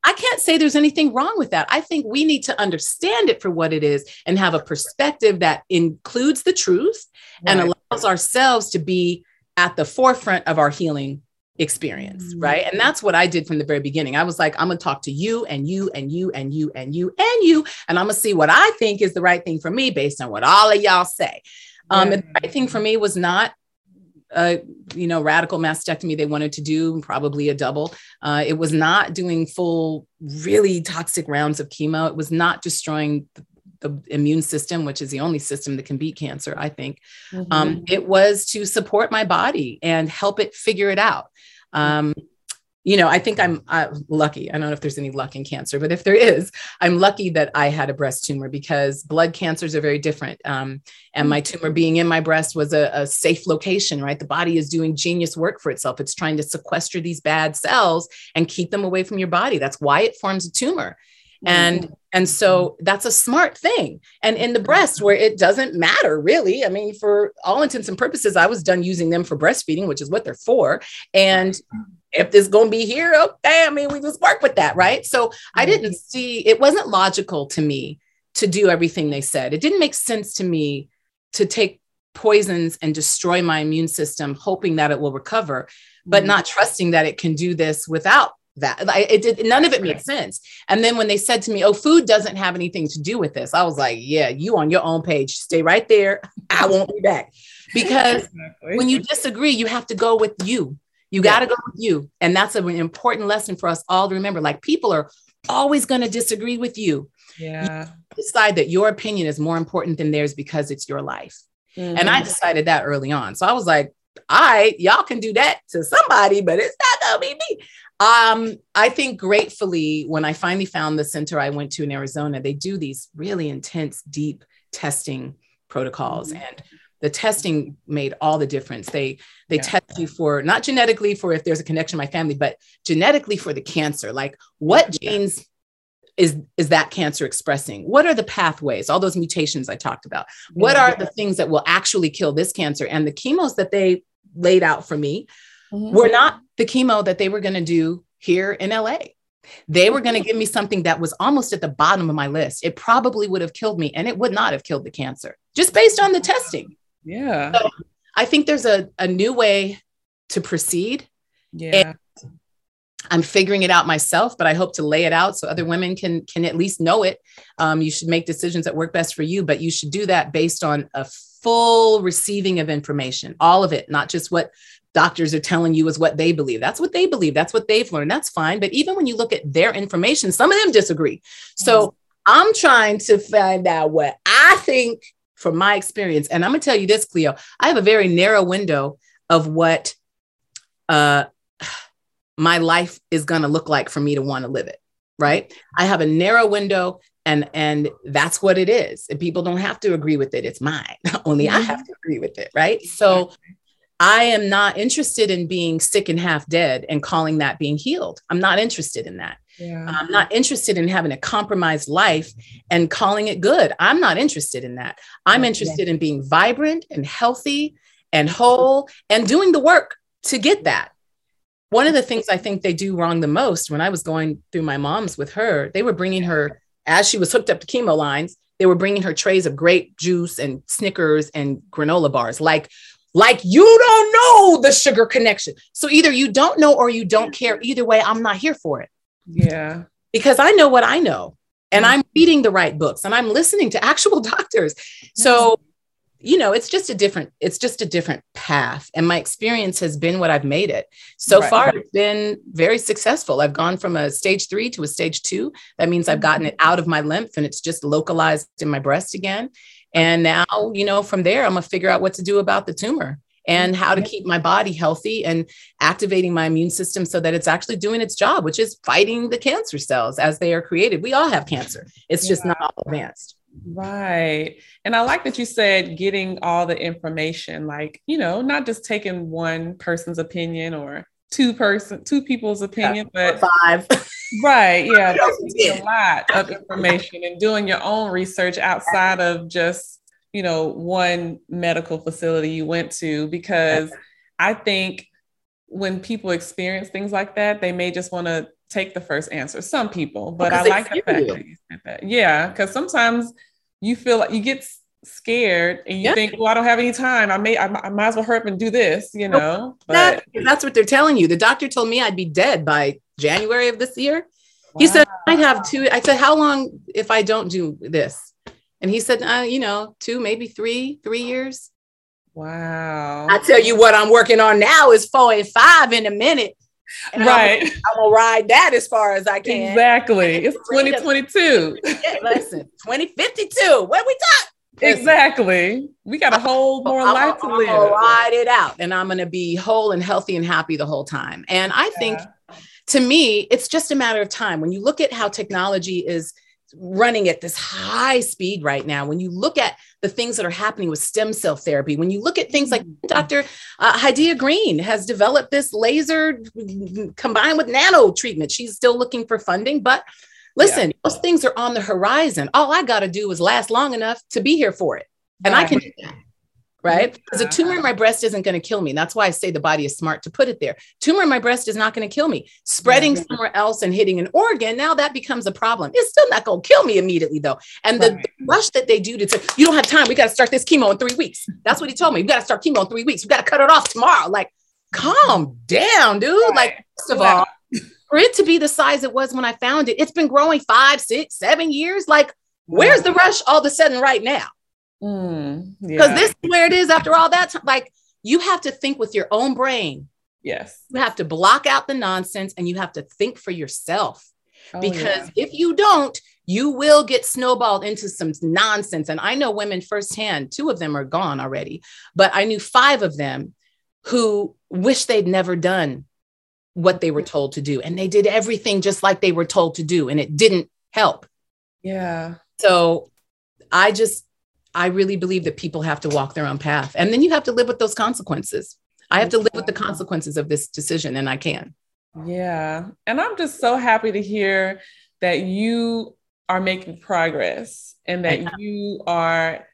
[SPEAKER 2] I can't say there's anything wrong with that. I think we need to understand it for what it is and have a perspective that includes the truth right. and allows ourselves to be at the forefront of our healing experience, mm-hmm. right? And that's what I did from the very beginning. I was like, I'm gonna talk to you and you and you and you and you and you, and I'm gonna see what I think is the right thing for me based on what all of y'all say. Um, yeah. the right thing for me was not a you know radical mastectomy they wanted to do probably a double uh, it was not doing full really toxic rounds of chemo it was not destroying the, the immune system which is the only system that can beat cancer i think mm-hmm. um, it was to support my body and help it figure it out um, you know, I think I'm uh, lucky. I don't know if there's any luck in cancer, but if there is, I'm lucky that I had a breast tumor because blood cancers are very different. Um, and my tumor being in my breast was a, a, safe location, right? The body is doing genius work for itself. It's trying to sequester these bad cells and keep them away from your body. That's why it forms a tumor. And and so that's a smart thing. And in the breast, where it doesn't matter really, I mean, for all intents and purposes, I was done using them for breastfeeding, which is what they're for. And if this gonna be here, okay. I mean, we just work with that, right? So mm-hmm. I didn't see it wasn't logical to me to do everything they said. It didn't make sense to me to take poisons and destroy my immune system, hoping that it will recover, but mm-hmm. not trusting that it can do this without that. It did none of it made sense. And then when they said to me, "Oh, food doesn't have anything to do with this," I was like, "Yeah, you on your own page. Stay right there. *laughs* I won't be back." Because exactly. when you disagree, you have to go with you. You got to go with you, and that's an important lesson for us all to remember. Like people are always going to disagree with you.
[SPEAKER 1] Yeah.
[SPEAKER 2] You decide that your opinion is more important than theirs because it's your life. Mm-hmm. And I mm-hmm. decided that early on. So I was like, all right, y'all can do that to somebody, but it's not gonna be me. Um, I think gratefully, when I finally found the center I went to in Arizona, they do these really intense, deep testing protocols. Mm-hmm. And the testing made all the difference. They they yeah. test you for not genetically for if there's a connection in my family, but genetically for the cancer. Like what yeah. genes is is that cancer expressing what are the pathways all those mutations i talked about what are the things that will actually kill this cancer and the chemos that they laid out for me mm-hmm. were not the chemo that they were going to do here in la they were going to give me something that was almost at the bottom of my list. It probably would have killed me and it would not have killed the cancer just based on the testing.
[SPEAKER 1] Yeah.
[SPEAKER 2] So i think there's a, a new way to proceed
[SPEAKER 1] yeah.
[SPEAKER 2] I'm figuring it out myself, but I hope to lay it out so other women can can at least know it. Um, you should make decisions that work best for you, but you should do that based on a full receiving of information, all of it, not just what doctors are telling you is what they believe. That's what they believe. That's what they've learned. That's fine. But even when you look at their information, some of them disagree. So mm-hmm. I'm trying to find out what I think from my experience. And I'm gonna tell you this, Cleo. I have a very narrow window of what uh my life is going to look like for me to want to live it right i have a narrow window and and that's what it is and people don't have to agree with it it's mine *laughs* only mm-hmm. i have to agree with it right so i am not interested in being sick and half dead and calling that being healed. I'm not interested in that. Yeah. i'm not interested in having a compromised life and calling it good. I'm not interested in that. I'm interested in being vibrant and healthy and whole and doing the work to get that. One of the things I think they do wrong the most when I was going through my mom's with her, they were bringing her, as she was hooked up to chemo lines, they were bringing her trays of grape juice and Snickers and granola bars. Like, like you don't know the sugar connection. So either you don't know or you don't care. Either way, I'm not here for it.
[SPEAKER 1] Yeah.
[SPEAKER 2] Because I know what I know and mm-hmm. I'm reading the right books and I'm listening to *laughs* actual doctors. So you know it's just a different it's just a different path and my experience has been what i've made it so right. far it's been very successful i've gone from a stage three to a stage two that means i've gotten it out of my lymph and it's just localized in my breast again and now you know from there i'm going to figure out what to do about the tumor and how to keep my body healthy and activating my immune system so that it's actually doing its job which is fighting the cancer cells as they are created. We all have cancer. It's just not all advanced.
[SPEAKER 1] Right. And I like that you said getting all the information, like, you know, not just taking one person's opinion or two person, two people's opinion, yeah, but
[SPEAKER 2] five.
[SPEAKER 1] Right. Yeah. *laughs* A lot of information and doing your own research outside of just, you know, one medical facility you went to, because I think when people experience things like that, they may just want to take the first answer. Some people, but I like the fact that that. Yeah, because sometimes you feel like you get scared and you yeah. think, well, I don't have any time. I may, I, I might as well hurry up and do this, you know. But
[SPEAKER 2] that, that's what they're telling you. The doctor told me I'd be dead by January of this year. Wow. He said I'd have two. I said, how long if I don't do this? And he said, uh, you know, two, maybe three, three years.
[SPEAKER 1] Wow.
[SPEAKER 2] I tell you what I'm working on now is four and five in a minute.
[SPEAKER 1] And right.
[SPEAKER 2] I'm, *laughs* I'm, gonna ride that as far as I can.
[SPEAKER 1] Exactly. It's 2022.
[SPEAKER 2] yeah, listen, 2052. What we talk?
[SPEAKER 1] Exactly. We got a whole more I'm, life I'm, to live.
[SPEAKER 2] Ride it out, and I'm gonna be whole and healthy and happy the whole time. And I think, to me, it's just a matter of time. When you look at how technology is running at this high speed right now. When you look at the things that are happening with stem cell therapy, when you look at things like mm-hmm. Dr. Uh, Hadiya Green has developed this laser combined with nano treatment. She's still looking for funding, but listen, yeah. those things are on the horizon. All I got to do is last long enough to be here for it. And right. I can do that. right? Because a tumor in my breast isn't going to kill me. That's why I say the body is smart to put it there. Tumor in my breast is not going to kill me. Spreading somewhere else and hitting an organ, now that becomes a problem. It's still not going to kill me immediately, though. And right. the, the, rush that they do to say, you don't have time. We got to start this chemo in three weeks. That's what he told me. We got to start chemo in three weeks. We got to cut it off tomorrow. Like, calm down, dude. Like, first of all, for it to be the size it was when I found it, it's been growing five, six, seven years. Like, where's the rush all of a sudden right now? Mm, because mm, yeah. this is where it is after all that time. Like you have to think with your own brain.
[SPEAKER 1] Yes.
[SPEAKER 2] You have to block out the nonsense and you have to think for yourself. Oh, because yeah. if you don't, you will get snowballed into some nonsense. And I know women firsthand, two of them are gone already, but I knew five of them who wish they'd never done what they were told to do. And they did everything just like they were told to do, and it didn't help.
[SPEAKER 1] Yeah.
[SPEAKER 2] So I just I really believe that people have to walk their own path. And then you have to live with those consequences. I have to live with the consequences of this decision, and I can.
[SPEAKER 1] Yeah. And I'm just so happy to hear that you are making progress and that you are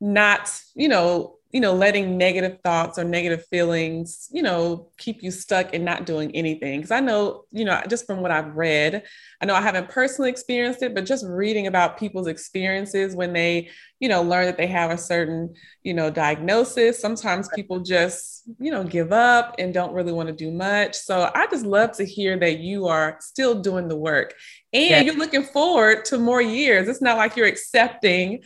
[SPEAKER 1] not, you know, you know, letting negative thoughts or negative feelings, you know, keep you stuck and not doing anything. Because I know, you know, just from what I've read, I know I haven't personally experienced it, but just reading about people's experiences when they, you know, learn that they have a certain, you know, diagnosis, sometimes people just, you know, give up and don't really want to do much. So I just love to hear that you are still doing the work and you're looking forward to more years. It's not like you're accepting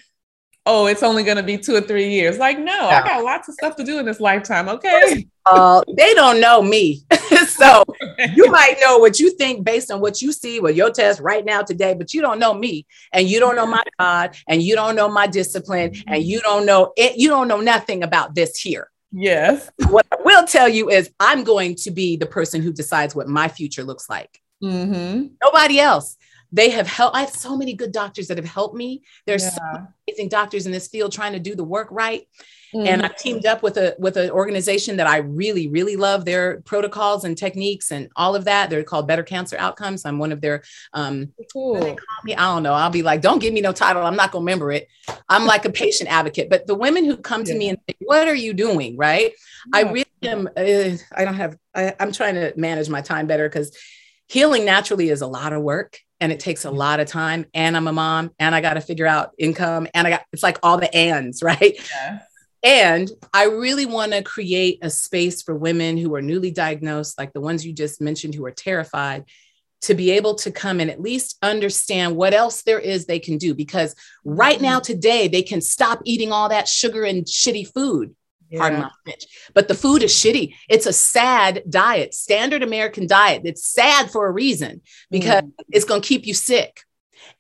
[SPEAKER 1] oh, it's only going to be two or three years. Like, no. I got lots of stuff to do in this lifetime. Okay.
[SPEAKER 2] Uh, they don't know me. *laughs* so *laughs* you might know what you think based on what you see with your test right now today, but you don't know me and you don't know my God and you don't know my discipline and you don't know it. You don't know nothing about this here.
[SPEAKER 1] Yes.
[SPEAKER 2] What I will tell you is I'm going to be the person who decides what my future looks like. Mm-hmm. Nobody else they have helped. I have so many good doctors that have helped me. There's yeah. so amazing doctors in this field trying to do the work right. Mm-hmm. And I've teamed up with a with an organization that I really, really love their protocols and techniques and all of that. They're called Better Cancer Outcomes. I'm one of their um cool. me, I don't know. I'll be like, don't give me no title. I'm not gonna remember it. I'm like a patient advocate. But the women who come to yeah. me and say, What are you doing? Right. Yeah. I really am uh, I don't have I, I'm trying to manage my time better because healing naturally is a lot of work and it takes a lot of time and i'm a mom and i got to figure out income and i got it's like all the ands *laughs* right yeah. and i really want to create a space for women who are newly diagnosed like the ones you just mentioned who are terrified to be able to come and at least understand what else there is they can do because right now mm-hmm. today they can stop eating all that sugar and shitty food yeah. Pardon my French. But the food is shitty. It's a sad diet, standard American diet. It's sad for a reason because mm. it's going to keep you sick.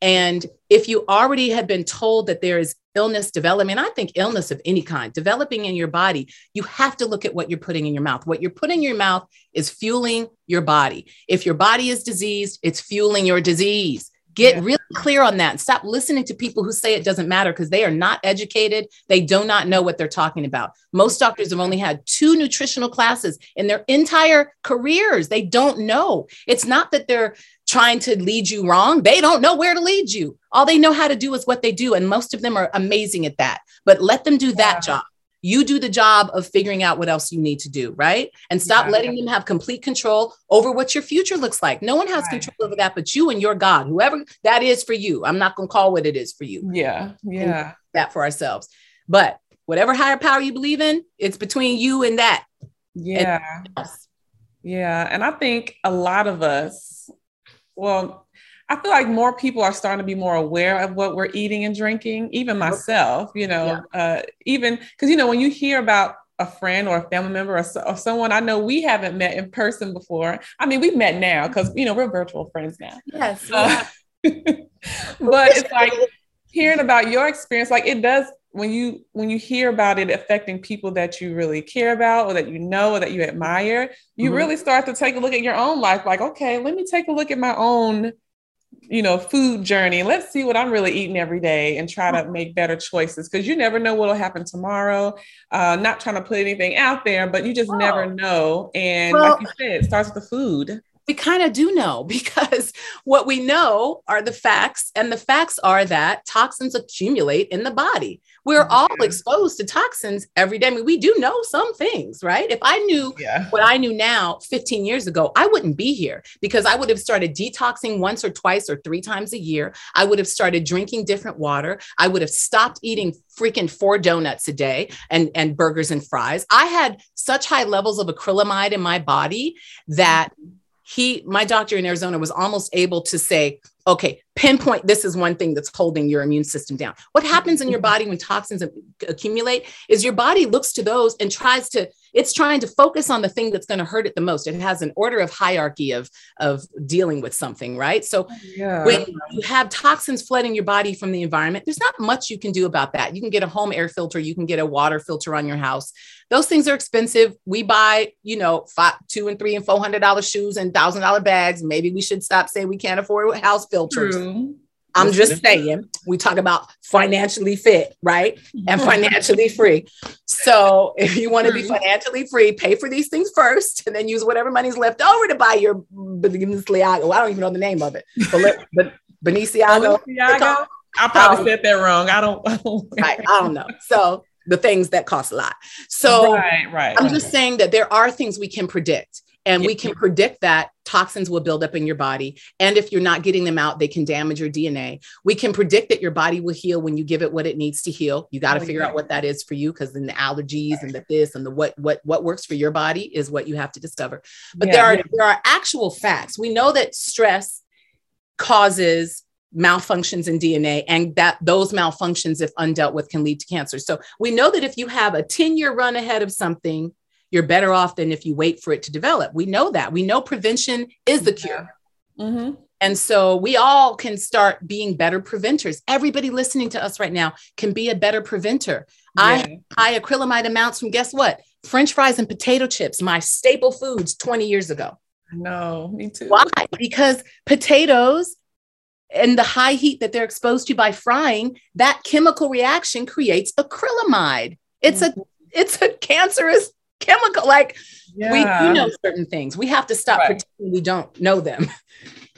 [SPEAKER 2] And if you already have been told that there is illness development, I think illness of any kind developing in your body, you have to look at what you're putting in your mouth. What you're putting in your mouth is fueling your body. If your body is diseased, it's fueling your disease. Get yeah. really clear on that stop listening to people who say it doesn't matter because they are not educated. They do not know what they're talking about. Most doctors have only had two nutritional classes in their entire careers. They don't know. It's not that they're trying to lead you wrong. They don't know where to lead you. All they know how to do is what they do. And most of them are amazing at that. But let them do that yeah. job you do the job of figuring out what else you need to do, right? And stop yeah. letting them have complete control over what your future looks like. No one has right. control over that but you and your God, whoever that is for you. I'm not going to call what it is for you.
[SPEAKER 1] Yeah. Yeah.
[SPEAKER 2] That for ourselves. But whatever higher power you believe in, it's between you and that.
[SPEAKER 1] Yeah. And yeah. And I think a lot of us, well, I feel like more people are starting to be more aware of what we're eating and drinking, even myself, you know, yeah. uh, even because, you know, when you hear about a friend or a family member or, or, someone I know we haven't met in person before. I mean, we've met now because, you know, we're virtual friends now.
[SPEAKER 2] Yes. Uh, *laughs*
[SPEAKER 1] but it's like hearing about your experience, like it does when you when you hear about it affecting people that you really care about or that you know or that you admire you mm-hmm. really start to take a look at your own life like okay let me take a look at my own you know, food journey. Let's see what I'm really eating every day and try to make better choices because you never know what'll happen tomorrow. Uh, not trying to put anything out there, but you just oh. never know. And well, like you said, it starts with the food.
[SPEAKER 2] We kind of do know *laughs* because what we know are the facts, and the facts are that toxins accumulate in the body. We're all exposed to toxins every day. I mean, we do know some things, right? If I knew yeah. what I knew now 15 years ago, I wouldn't be here because I would have started detoxing once or twice or three times a year. I would have started drinking different water. I would have stopped eating freaking four donuts a day and, and burgers and fries. I had such high levels of acrylamide in my body that he, my doctor in Arizona, was almost able to say, okay, pinpoint this is one thing that's holding your immune system down. What happens in your mm-hmm. body when toxins accumulate is your body looks to those and tries to it's trying to focus on the thing that's going to hurt it the most. It has an order of hierarchy of of dealing with something, right? So yeah. when you have toxins flooding your body from the environment, there's not much you can do about that. You can get a home air filter, you can get a water filter on your house. Those things are expensive. We buy, you know, five, two and three and four hundred dollar shoes and thousand dollar bags. Maybe we should stop saying we can't afford house filters. True. I'm just saying, we talk about financially fit, right? And *laughs* financially free. So if you want to be financially free, pay for these things first and then use whatever money's left over to buy your Balenciaga. I don't even know the name of it. But, *laughs* but Balenciaga.
[SPEAKER 1] Balenciaga? I probably um, said that wrong. I don't, I don't, *laughs*
[SPEAKER 2] right, I don't know. So the things that cost a lot. So
[SPEAKER 1] right, right,
[SPEAKER 2] I'm
[SPEAKER 1] right.
[SPEAKER 2] just saying that there are things we can predict. And we can predict that toxins will build up in your body. And if you're not getting them out, they can damage your DNA. We can predict that your body will heal when you give it what it needs to heal. You got to oh, figure yeah. out what that is for you because then the allergies right. and the this and the what what what works for your body is what you have to discover. But yeah, there are yeah. there are actual facts. We know that stress causes malfunctions in DNA and that those malfunctions if undealt with can lead to cancer. So we know that if you have a 10 year run ahead of something you're better off than if you wait for it to develop. We know that. We know prevention is the cure. Mm-hmm. And so we all can start being better preventers. Everybody listening to us right now can be a better preventer. Yeah. I high acrylamide amounts from guess what? French fries and potato chips, my staple foods 20 years ago.
[SPEAKER 1] No, me too.
[SPEAKER 2] Why? Because potatoes and the high heat that they're exposed to by frying, that chemical reaction creates acrylamide. It's mm-hmm. a it's a cancerous chemical. Like yeah. we do know certain things. We have to stop right. pretending we don't know them.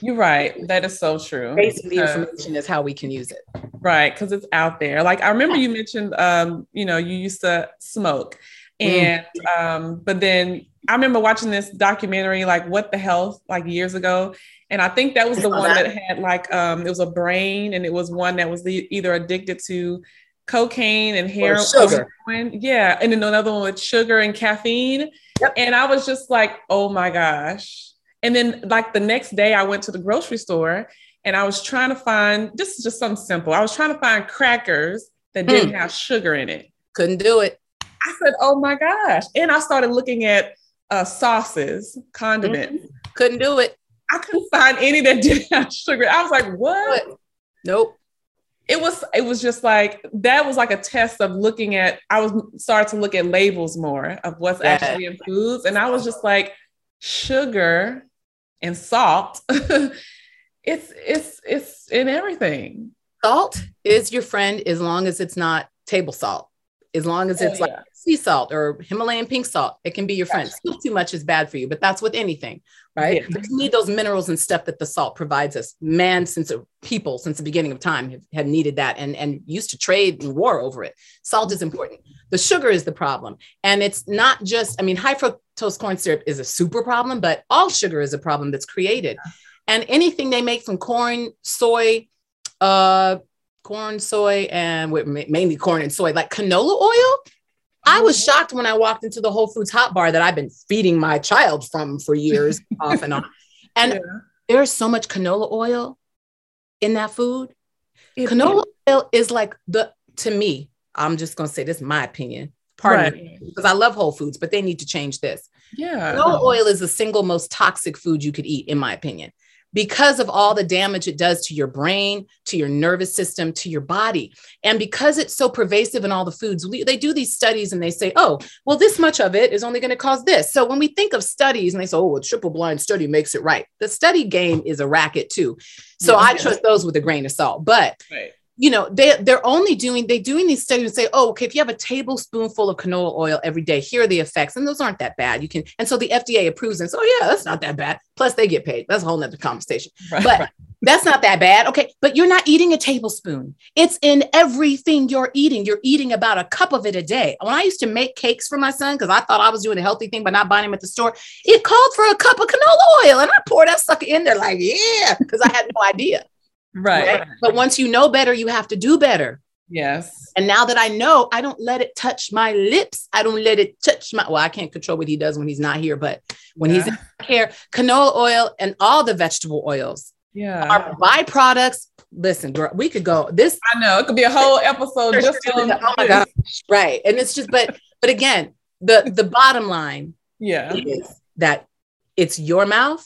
[SPEAKER 1] You're right. That is so true.
[SPEAKER 2] Basically, the information is how we can use it.
[SPEAKER 1] Right, because it's out there. Like I remember you mentioned, um, you know, you used to smoke, mm. and mm. um, but then I remember watching this documentary, like "What the Health," like years ago, and I think that was the one that had like um, it was a brain, and it was one that was the, either addicted to cocaine and heroin. Sugar. Yeah. And then another one with sugar and caffeine. Yep. And I was just like, oh my gosh. And then like the next day I went to the grocery store and I was trying to find this is just something simple. I was trying to find crackers that didn't mm. have sugar in it.
[SPEAKER 2] Couldn't do it.
[SPEAKER 1] I said, oh my gosh. And I started looking at uh, sauces, condiments. Mm-hmm.
[SPEAKER 2] Couldn't do it.
[SPEAKER 1] I couldn't find any that didn't have sugar. I was like, what?
[SPEAKER 2] Nope
[SPEAKER 1] it was it was just like that was like a test of looking at i was started to look at labels more of what's yeah. actually in foods. And i was just like sugar and salt *laughs* it's it's it's in everything.
[SPEAKER 2] Salt is your friend as long as it's not table salt as long as it's oh, yeah. like sea salt or Himalayan pink salt, it can be your friend. Too much is bad for you, but that's with anything, right? Yeah. We need those minerals and stuff that the salt provides us. Man, since people since the beginning of time have, have needed that and, and used to trade and war over it. Salt is important. The sugar is the problem. And it's not just, I mean, high fructose corn syrup is a super problem, but all sugar is a problem that's created. And anything they make from corn, soy, uh, corn, soy, and with mainly corn and soy, like canola oil. I was mm-hmm. shocked when I walked into the Whole Foods hot bar that I've been feeding my child from for years *laughs* off and on. And yeah. there's so much canola oil in that food. It, canola oil is like the, to me, I'm just going to say this, is my opinion. Pardon right. me, because I love Whole Foods, but they need to change this.
[SPEAKER 1] Yeah.
[SPEAKER 2] Canola oil is the single most toxic food you could eat, in my opinion because of all the damage it does to your brain, to your nervous system, to your body. And because it's so pervasive in all the foods, we, they do these studies and they say, oh, well, this much of it is only going to cause this. So when we think of studies and they say, oh, a triple blind study makes it right, the study game is a racket too. So yeah, I trust those with a grain of salt. But right. You know they they're only doing they doing these studies and say oh okay if you have a tablespoonful of canola oil every day here are the effects. And those aren't that bad. You can and so the fda approves and so oh, yeah that's not that bad. Plus they get paid. That's a whole nother conversation. Right, but right. that's not that bad. Okay but you're not eating a tablespoon. It's in everything you're eating. You're eating about a cup of it a day. When i used to make cakes for my son because i thought i was doing a healthy thing by not buying them at the store it called for a cup of canola oil. And i poured that sucker in there like yeah because i had no idea
[SPEAKER 1] Right. right.
[SPEAKER 2] But once you know better, you have to do better.
[SPEAKER 1] Yes.
[SPEAKER 2] And now that I know, I don't let it touch my lips. I don't let it touch my, well, I can't control what he does when he's not here, but when yeah. he's in here, canola oil and all the vegetable oils
[SPEAKER 1] yeah.
[SPEAKER 2] are byproducts. Listen, girl, we could go this.
[SPEAKER 1] I know it could be a whole episode just on.
[SPEAKER 2] Oh my gosh. Right. And it's just, but, but again, the, the bottom line
[SPEAKER 1] yeah.
[SPEAKER 2] is that it's your mouth.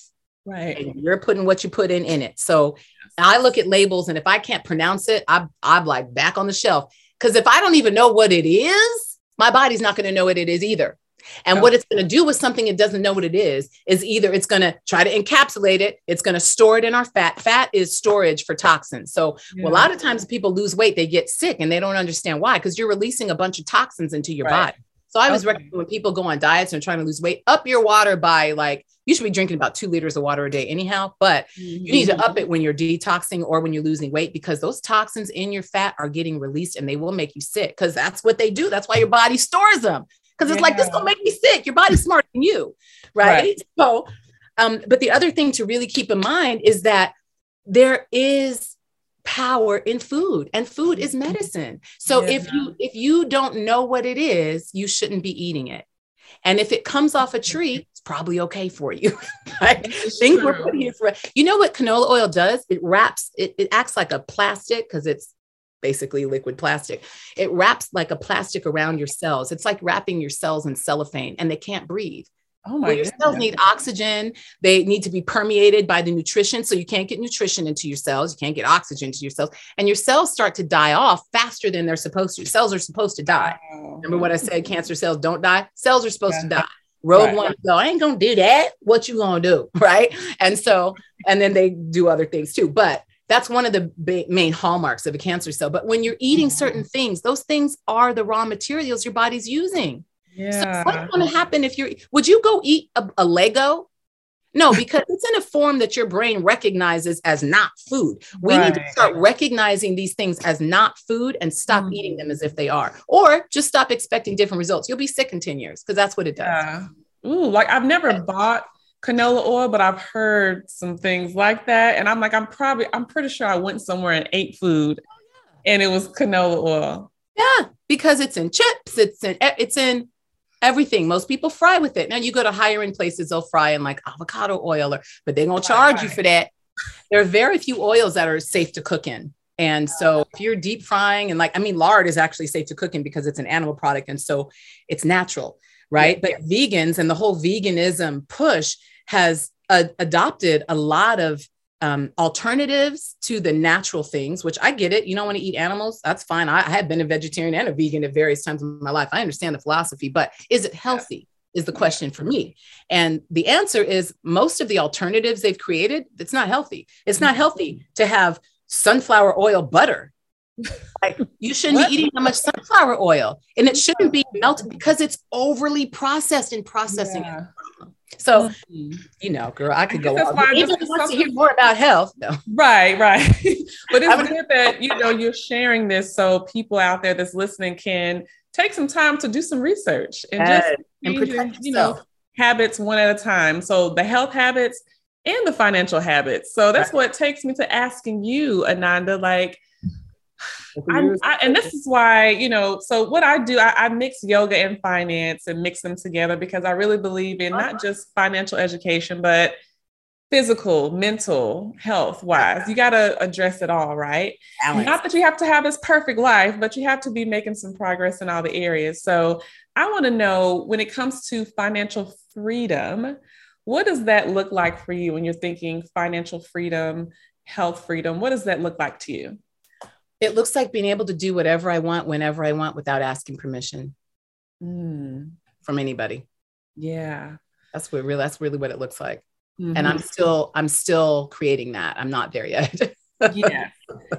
[SPEAKER 1] Right.
[SPEAKER 2] you're putting what you put in in it. So I look at labels and if I can't pronounce it, I, I'm like back on the shelf. Because if I don't even know what it is, my body's not going to know what it is either. And what it's going to do with something it doesn't know what it is, is either it's going to try to encapsulate it, it's going to store it in our fat. Fat is storage for toxins. So yeah. well, a lot of times people lose weight, they get sick and they don't understand why, because you're releasing a bunch of toxins into your right. body. So I was okay. recommend when people go on diets and trying to lose weight, up your water by like you should be drinking about two liters of water a day anyhow, but mm-hmm. you need to up it when you're detoxing or when you're losing weight because those toxins in your fat are getting released and they will make you sick because that's what they do. That's why your body stores them because it's yeah. like this gonna make me sick. Your body's smarter than you, right? right. So, um, but the other thing to really keep in mind is that there is power in food and food is mm-hmm. medicine. So yeah. if you if you don't know what it is you shouldn't be eating it. And if it comes off a tree it's probably okay for you. *laughs* Things we're putting here for you know what canola oil does? It wraps it, it acts like a plastic because it's basically liquid plastic. It wraps like a plastic around your cells. It's like wrapping your cells in cellophane and they can't breathe
[SPEAKER 1] Oh my well,
[SPEAKER 2] your cells need oxygen. They need to be permeated by the nutrition. So you can't get nutrition into your cells. You can't get oxygen to your cells. And your cells start to die off faster than they're supposed to. Cells are supposed to die. Remember what I said? Cancer cells don't die. Cells are supposed yeah. to die. Rogue right. one go, I ain't gonna do that. What you gonna do? *laughs* Right. And so, and then they do other things too. But that's one of the main hallmarks of a cancer cell. But when you're eating mm-hmm. certain things, those things are the raw materials your body's using.
[SPEAKER 1] Yeah.
[SPEAKER 2] So what's going to happen if you're, would you go eat a, a Lego? No, *laughs* because it's in a form that your brain recognizes as not food. We right. need to start recognizing these things as not food and stop mm. eating them as if they are, or just stop expecting different results. You'll be sick in 10 years because that's what it does.
[SPEAKER 1] Yeah. Ooh, like I've never bought canola oil, but I've heard some things like that. And I'm like, I'm probably, I'm pretty sure I went somewhere and ate food oh, yeah. and it was canola oil.
[SPEAKER 2] Yeah, because it's in chips, it's in, it's in everything. Most people fry with it. Now you go to higher end places, they'll fry in like avocado oil, or but they're gonna charge right. you for that. There are very few oils that are safe to cook in. And so if you're deep frying and like, I mean, lard is actually safe to cook in because it's an animal product. And so it's natural, right? Yeah. But vegans and the whole veganism push has uh, adopted a lot of um, alternatives to the natural things, which I get it. You don't want to eat animals. That's fine. I, I have been a vegetarian and a vegan at various times in my life. I understand the philosophy, but is it healthy? Is the question for me. And the answer is most of the alternatives they've created, it's not healthy. It's not healthy to have sunflower oil butter. Like, you shouldn't be eating that much sunflower oil and it shouldn't be melted because it's overly processed in processing yeah. it. So, mm-hmm. you know, girl, I could go on. Even wants to hear more about health, though.
[SPEAKER 1] Right, right. *laughs* but it's good that you know you're sharing this so people out there that's listening can take some time to do some research and just and protect you know habits one at a time. So the health habits and the financial habits. So that's right. what takes me to asking you, Ananda, like I, I, and this is why, you know, so what I do, I, I, mix yoga and finance and mix them together because I really believe in not just financial education, but physical, mental, health wise. You got to address it all, right? Balance. Not that you have to have this perfect life, but you have to be making some progress in all the areas. So I want to know when it comes to financial freedom, what does that look like for you when you're thinking financial freedom, health freedom? What does that look like to you?
[SPEAKER 2] It looks like being able to do whatever I want whenever I want without asking permission
[SPEAKER 1] mm.
[SPEAKER 2] from anybody.
[SPEAKER 1] Yeah.
[SPEAKER 2] That's what really that's really what it looks like. Mm-hmm. And I'm still I'm still creating that. I'm not there yet. *laughs*
[SPEAKER 1] yeah.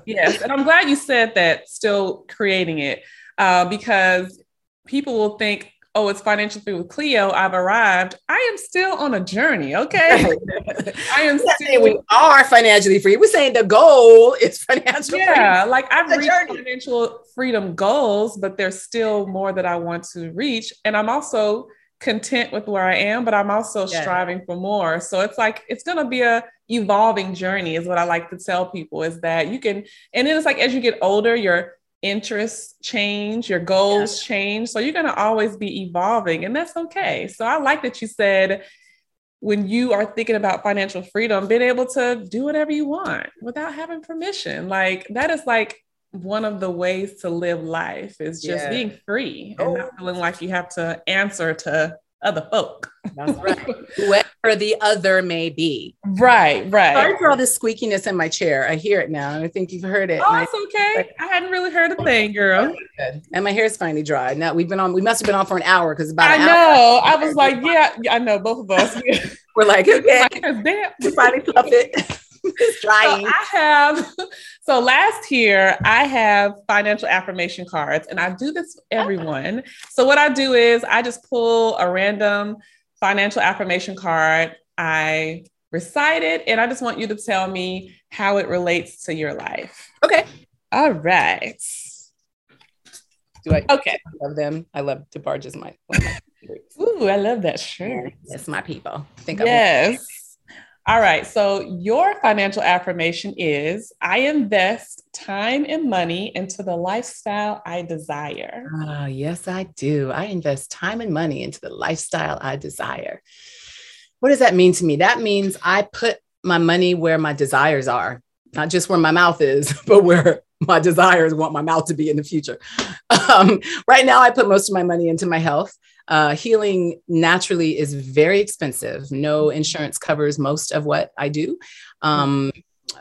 [SPEAKER 1] yes. And I'm glad you said that, still creating it, uh, because people will think, oh, it's financial free with Cleo. I've arrived. I am still on a journey. Okay. *laughs* *laughs*
[SPEAKER 2] I am still we are financially free. We're saying the goal is financial
[SPEAKER 1] yeah, free. like I've reached journey. financial freedom goals, but there's still more that I want to reach. And I'm also content with where I am, but I'm also yeah. striving for more. So it's like it's gonna be a evolving journey, is what I like to tell people, is that you can, and then it's like as you get older, your interests change, your goals yeah. change. So you're gonna always be evolving, and that's okay. So I like that you said when you are thinking about financial freedom, being able to do whatever you want without having permission. Like that is like one of the ways to live life is just yeah. being free and not oh. feeling like you have to answer to other folk.
[SPEAKER 2] That's right. *laughs* Whoever the other may be.
[SPEAKER 1] Right, right.
[SPEAKER 2] Sorry for all this squeakiness in my chair. I hear it now. I think you've heard it.
[SPEAKER 1] Oh, it's okay. I hadn't really heard a thing, girl.
[SPEAKER 2] And my hair is finally dry. Now we've been on, we must have been on for an hour because about
[SPEAKER 1] I know. I was like, yeah, yeah, I know both of us. *laughs*
[SPEAKER 2] We're like, *laughs* okay. Damn. We finally fluff it.
[SPEAKER 1] It's drying. So I have *laughs* so last year I have financial affirmation cards and I do this for everyone. So what I do is I just pull a random financial affirmation card. I recite it and I just want you to tell me how it relates to your life.
[SPEAKER 2] Okay.
[SPEAKER 1] All right.
[SPEAKER 2] Do I okay. I love them. I love DeBarge is my, my
[SPEAKER 1] Ooh, I love that shirt.
[SPEAKER 2] It's my people.
[SPEAKER 1] I think yes. All right. So your financial affirmation is I invest time and money into the lifestyle I desire.
[SPEAKER 2] Ah, yes, I do. I invest time and money into the lifestyle I desire. What does that mean to me? That means I put my money where my desires are, not just where my mouth is, *laughs* but where my desires want my mouth to be in the future. Um, right now, I put most of my money into my health. Uh, healing naturally is very expensive. No insurance covers most of what I do. Um,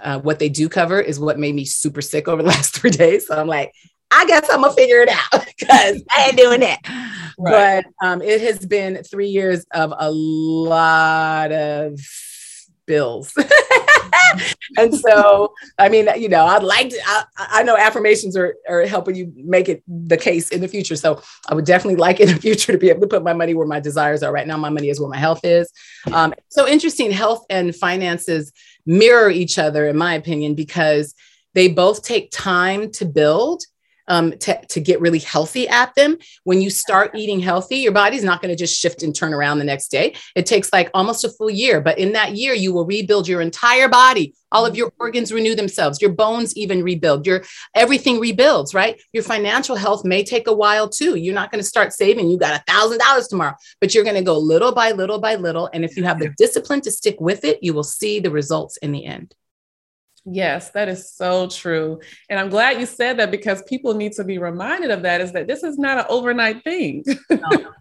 [SPEAKER 2] uh, what they do cover is what made me super sick over the *laughs* last three days. So I'm like, I guess I'm gonna figure it out *laughs* because I ain't doing it. Right. But um, it has been three years of a lot of bills. *laughs* and so, I mean, you know, I'd like to, I, I, know affirmations are, are helping you make it the case in the future. So I would definitely like in the future to be able to put my money where my desires are. Right now, my money is where my health is. Um, so interesting, health and finances mirror each other, in my opinion, because they both take time to build um, to, to get really healthy at them. When you start eating healthy, your body's not going to just shift and turn around the next day. It takes like almost a full year, but in that year, you will rebuild your entire body. All of your organs renew themselves, your bones even rebuild, your everything rebuilds, right? Your financial health may take a while too. You're not going to start saving, you got a thousand dollars tomorrow, but you're going to go little by little by little. And if you have the discipline to stick with it, you will see the results in the end.
[SPEAKER 1] Yes, that is so true. And I'm glad you said that because people need to be reminded of that is that this is not an overnight thing. no.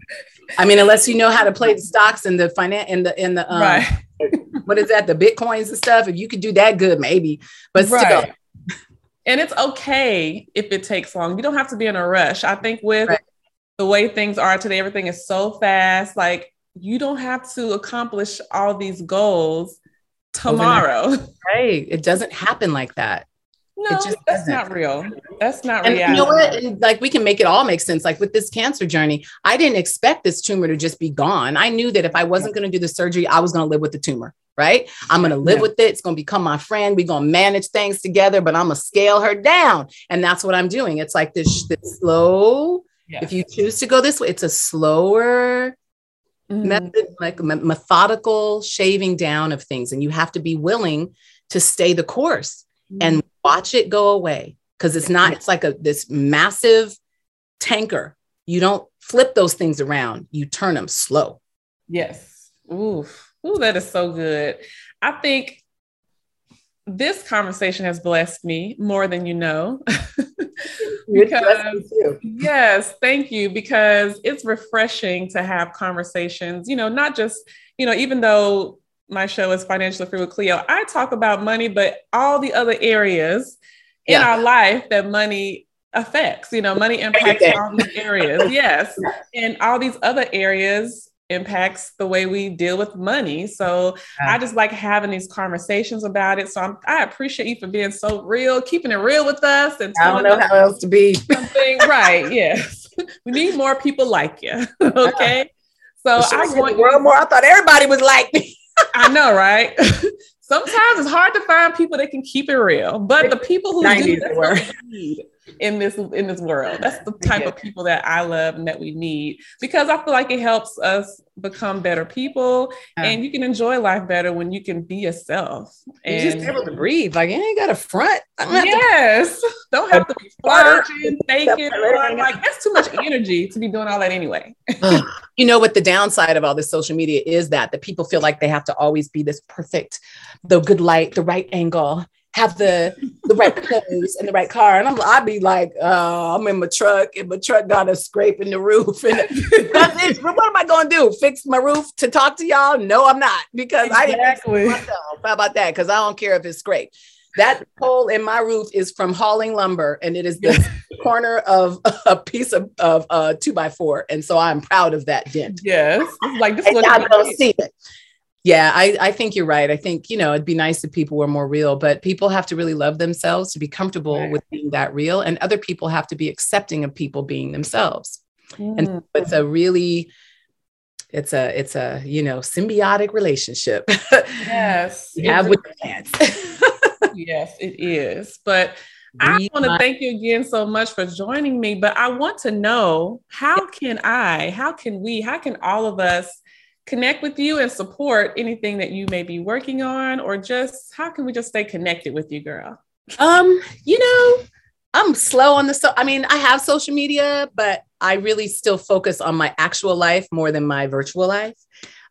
[SPEAKER 2] I mean, unless you know how to play the stocks and the finance and the in the um, right. *laughs* what is that, the bitcoins and stuff. If you could do that good, maybe. But still. Right.
[SPEAKER 1] And it's okay if it takes long. You don't have to be in a rush. I think with right. the way things are today, everything is so fast. Like you don't have to accomplish all these goals tomorrow. *laughs*
[SPEAKER 2] Right. It doesn't happen like that.
[SPEAKER 1] No, that's doesn't. not real. That's not real.
[SPEAKER 2] and
[SPEAKER 1] reality.
[SPEAKER 2] You know what? And like we can make it all make sense. Like with this cancer journey, I didn't expect this tumor to just be gone. I knew that if I wasn't going to do the surgery, I was going to live with the tumor. Right. I'm going to live yeah. with it. It's going to become my friend. We're going to manage things together, but I'm going to scale her down. And that's what I'm doing. It's like this, this slow, yeah. if you choose to go this way, it's a slower mm-hmm. method, like methodical shaving down of things. And you have to be willing to stay the course mm-hmm. and watch it go away. Cause it's not, it's like a this massive tanker. You don't flip those things around, you turn them slow.
[SPEAKER 1] Yes. Ooh, ooh, that is so good. I think this conversation has blessed me more than you know. *laughs* *laughs* because, yes, thank you. Because it's refreshing to have conversations, you know, not just, you know, even though my show is Financially Free with Cleo, I talk about money, but all the other areas yeah. in our life that money affects, you know, money impacts all these areas. *laughs* Yes. And all these other areas impacts the way we deal with money. So yeah. I just like having these conversations about it. So I'm, i appreciate you for being so real, keeping it real with us. And
[SPEAKER 2] I don't know how else to be. *laughs*
[SPEAKER 1] Something right. Yes. *laughs* we need more people like you. *laughs* Uh-huh. okay. So
[SPEAKER 2] I want the world more. I thought everybody was like me.
[SPEAKER 1] I know, right? Sometimes it's hard to find people that can keep it real, but the people who do, that's need in this in this world. That's the type yeah. of people that I love and that we need because I feel like it helps us become better people yeah. and you can enjoy life better when you can be yourself and
[SPEAKER 2] You're just able to breathe. Like you ain't got a front.
[SPEAKER 1] yes. To- *laughs* don't have to be flirting, faking. Like that's too much energy to be doing all that anyway. *sighs*
[SPEAKER 2] you know what the downside of all this social media is that the people feel like they have to always be this perfect, the good light, the right angle have the the right *laughs* clothes and the right car. And I'm I'd be like, uh, I'm in my truck and my truck got a scrape in the roof. *laughs* And what am I gonna do? Fix my roof to talk to y'all? No, I'm not because exactly. I *laughs* didn't myself. How about that? Because I don't care if it's scraped. That hole in my roof is from hauling lumber, and it is the corner of a piece of, of uh, two by four. And so I'm proud of that dent.
[SPEAKER 1] Yes. like this
[SPEAKER 2] one. I don't see it yeah I, I think you're right. I think you know it'd be nice if people were more real but people have to really love themselves to be comfortable right. with being that real and other people have to be accepting of people being themselves. Mm. and it's a really it's a it's a you know symbiotic relationship.
[SPEAKER 1] Yes *laughs*
[SPEAKER 2] have with plants *laughs*
[SPEAKER 1] yes it is. But I want to thank you again so much for joining me, but I want to know how can I, how can we, how can all of us connect with you and support anything that you may be working on or just how can we just stay connected with you girl?
[SPEAKER 2] Um you know i'm slow on the so i mean i have social media but i really still focus on my actual life more than my virtual life.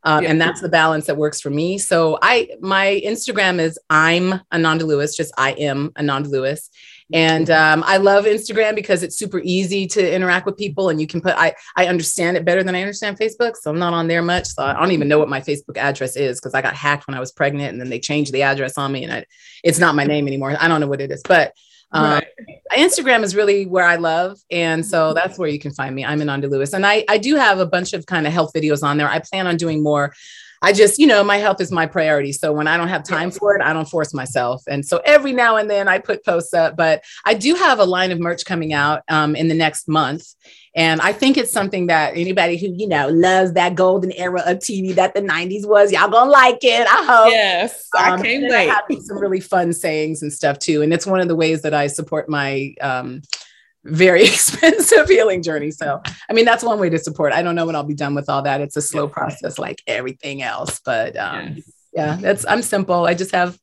[SPEAKER 2] Um, yeah. and that's the balance that works for me. So i my instagram is i'm ananda lewis just i am ananda lewis and um, I love Instagram because it's super easy to interact with people, and you can put. I I understand it better than I understand Facebook, so I'm not on there much. So I don't even know what my Facebook address is because I got hacked when I was pregnant, and then they changed the address on me, and I, it's not my name anymore. I don't know what it is, but um, right. Instagram is really where I love. And so that's where you can find me. I'm Ananda Lewis. And I, I do have a bunch of kind of health videos on there. I plan on doing more I just, you know, my health is my priority. So when I don't have time for it, I don't force myself. And so every now and then I put posts up, but I do have a line of merch coming out um, in the next month. And I think it's something that anybody who, you know, loves that golden era of TV that the 90s was, y'all gonna like it. I hope.
[SPEAKER 1] Yes, um, I can't wait. I
[SPEAKER 2] have some really fun sayings and stuff too. And it's one of the ways that I support my um, very *laughs* expensive healing journey. So, I mean, that's one way to support. I don't know when I'll be done with all that. It's a slow process like everything else, but um, yes. yeah, that's I'm simple. I just have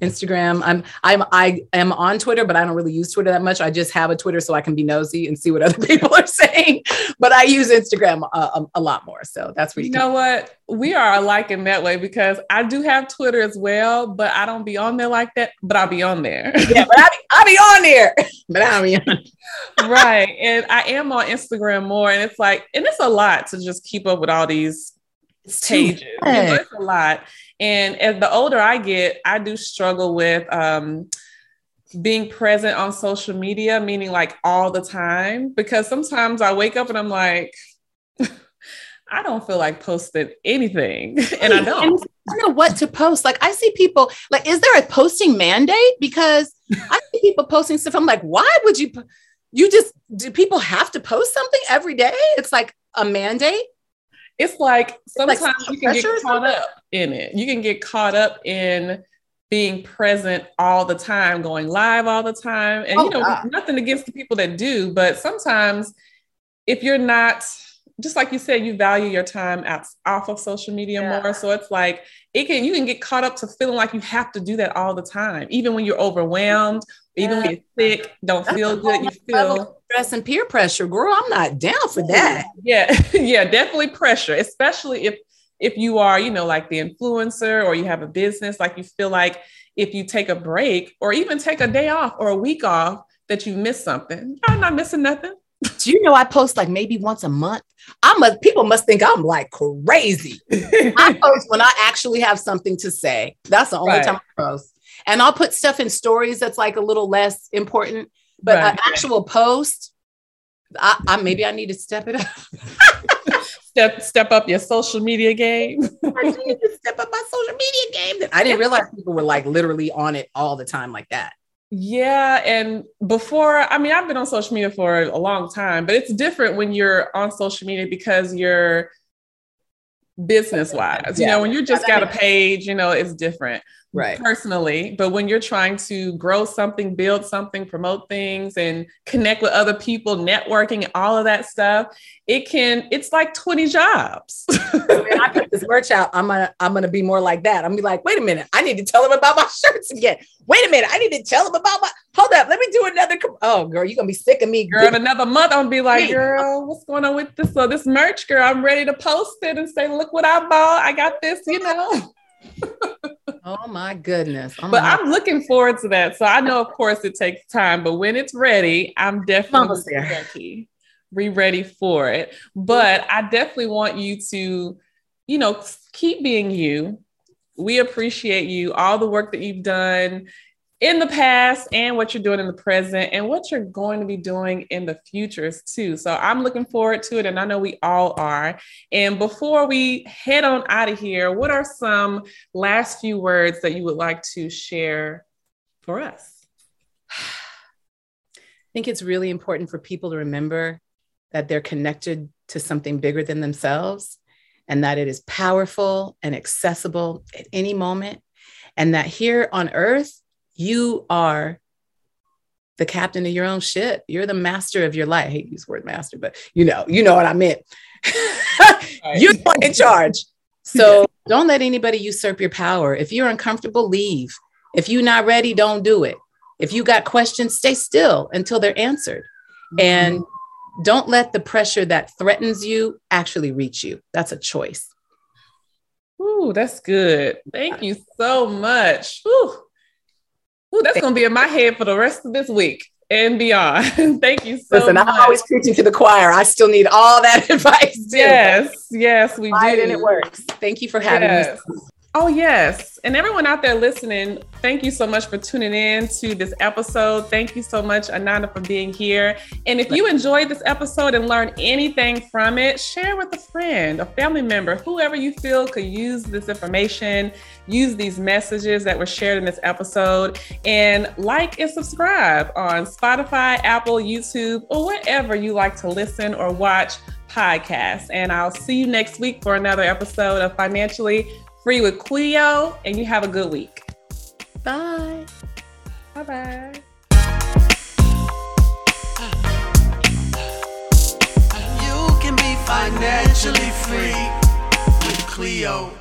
[SPEAKER 2] Instagram. I'm I'm I am on Twitter, but I don't really use Twitter that much. I just have a Twitter so I can be nosy and see what *laughs* other people are saying. But I use Instagram a, a, a lot more. So that's where
[SPEAKER 1] you,
[SPEAKER 2] you
[SPEAKER 1] know what we are alike in that way because I do have Twitter as well, but I don't be on there like that. But I'll be on there. *laughs*
[SPEAKER 2] yeah, but I be, I be on there. *laughs* but I'll be on.
[SPEAKER 1] right, and I am on Instagram more, and it's like, and it's a lot to just keep up with all these pages. You know, it's a lot. And as the older I get, I do struggle with um, being present on social media, meaning like all the time, because sometimes I wake up and I'm like, *laughs* I don't feel like posting anything. *laughs* And I don't. And
[SPEAKER 2] I don't know what to post. Like I see people like, is there a posting mandate? Because I see people posting stuff. I'm like, why would you you just do people have to post something every day? It's like a mandate.
[SPEAKER 1] It's like sometimes like you can get caught up in it. You can get caught up in being present all the time, going live all the time. And oh, you know, God. nothing against the people that do, but sometimes if you're not just like you said, you value your time out, off of social media yeah. more. So it's like it can you can get caught up to feeling like you have to do that all the time, even when you're overwhelmed, yeah. even when you're sick, don't That's feel good. You feel
[SPEAKER 2] stress and peer pressure, girl. I'm not down for that.
[SPEAKER 1] Yeah, *laughs* yeah, definitely pressure, especially if if you are, you know, like the influencer or you have a business, like you feel like if you take a break or even take a day off or a week off, that you miss something. I'm not missing nothing.
[SPEAKER 2] Do you know I post like maybe once a month? I must people must think I'm like crazy. I *laughs* post when I actually have something to say. That's the only right. time I post. And I'll put stuff in stories that's like a little less important, but right. an actual post, I, I maybe I need to step it up. *laughs*
[SPEAKER 1] step step up your social media game. *laughs*
[SPEAKER 2] I need to step up my social media game. I didn't realize people were like literally on it all the time like that.
[SPEAKER 1] Yeah. And before, I mean, I've been on social media for a long time, but it's different when you're on social media because you're business wise. Yeah. You know, when you just got a page, you know, it's different
[SPEAKER 2] right.
[SPEAKER 1] personally but when you're trying to grow something build something promote things and connect with other people networking all of that stuff it can it's like 20 jobs.
[SPEAKER 2] When *laughs* i put this merch out. I'm gonna i'm gonna be more like that. I'm gonna be like wait a minute. I need to tell them about my shirts again. Wait a minute. I need to tell them about my hold up. Let me do another com- oh girl you're gonna be sick of me.
[SPEAKER 1] Girl in another month i'm gonna be like girl what's going on with this? So this merch girl i'm ready to post it and say look what i bought. I got this you know *laughs*
[SPEAKER 2] oh my goodness. Oh
[SPEAKER 1] but I'm looking forward to that. So I know, of course, it takes time, but when it's ready, I'm definitely ready. Be ready for it. But I definitely want you to, you know, keep being you. We appreciate you, all the work that you've done in the past and what you're doing in the present and what you're going to be doing in the futures too. So I'm looking forward to it and I know we all are. And before we head on out of here, what are some last few words that you would like to share for us? *sighs*
[SPEAKER 2] I think it's really important for people to remember that they're connected to something bigger than themselves and that it is powerful and accessible at any moment and that here on earth you are the captain of your own ship. You're the master of your life. I hate use word master, but you know, you know what I meant. *laughs* You're in charge. So *laughs* don't let anybody usurp your power. If you're uncomfortable, leave. If you're not ready, don't do it. If you got questions, stay still until they're answered. Mm-hmm. And don't let the pressure that threatens you actually reach you. That's a choice.
[SPEAKER 1] Ooh, that's good. Thank you so much. Ooh. Ooh, that's going to be in my head for the rest of this week and beyond. *laughs* Thank you so
[SPEAKER 2] Listen,
[SPEAKER 1] much.
[SPEAKER 2] I'm always preaching to the choir. I still need all that *laughs* advice.
[SPEAKER 1] Too. Yes, yes, we do.
[SPEAKER 2] And it works. Thank you for having yes.
[SPEAKER 1] me. Oh, yes. And everyone out there listening, thank you so much for tuning in to this episode. Thank you so much, Ananda, for being here. And if you enjoyed this episode and learned anything from it, share with a friend, a family member, whoever you feel could use this information, use these messages that were shared in this episode, and like and subscribe on Spotify, Apple, YouTube, or wherever you like to listen or watch podcasts. And I'll see you next week for another episode of Financially Free with Cleo, and you have a good week.
[SPEAKER 2] Bye.
[SPEAKER 1] Bye bye. You can be financially free with Cleo.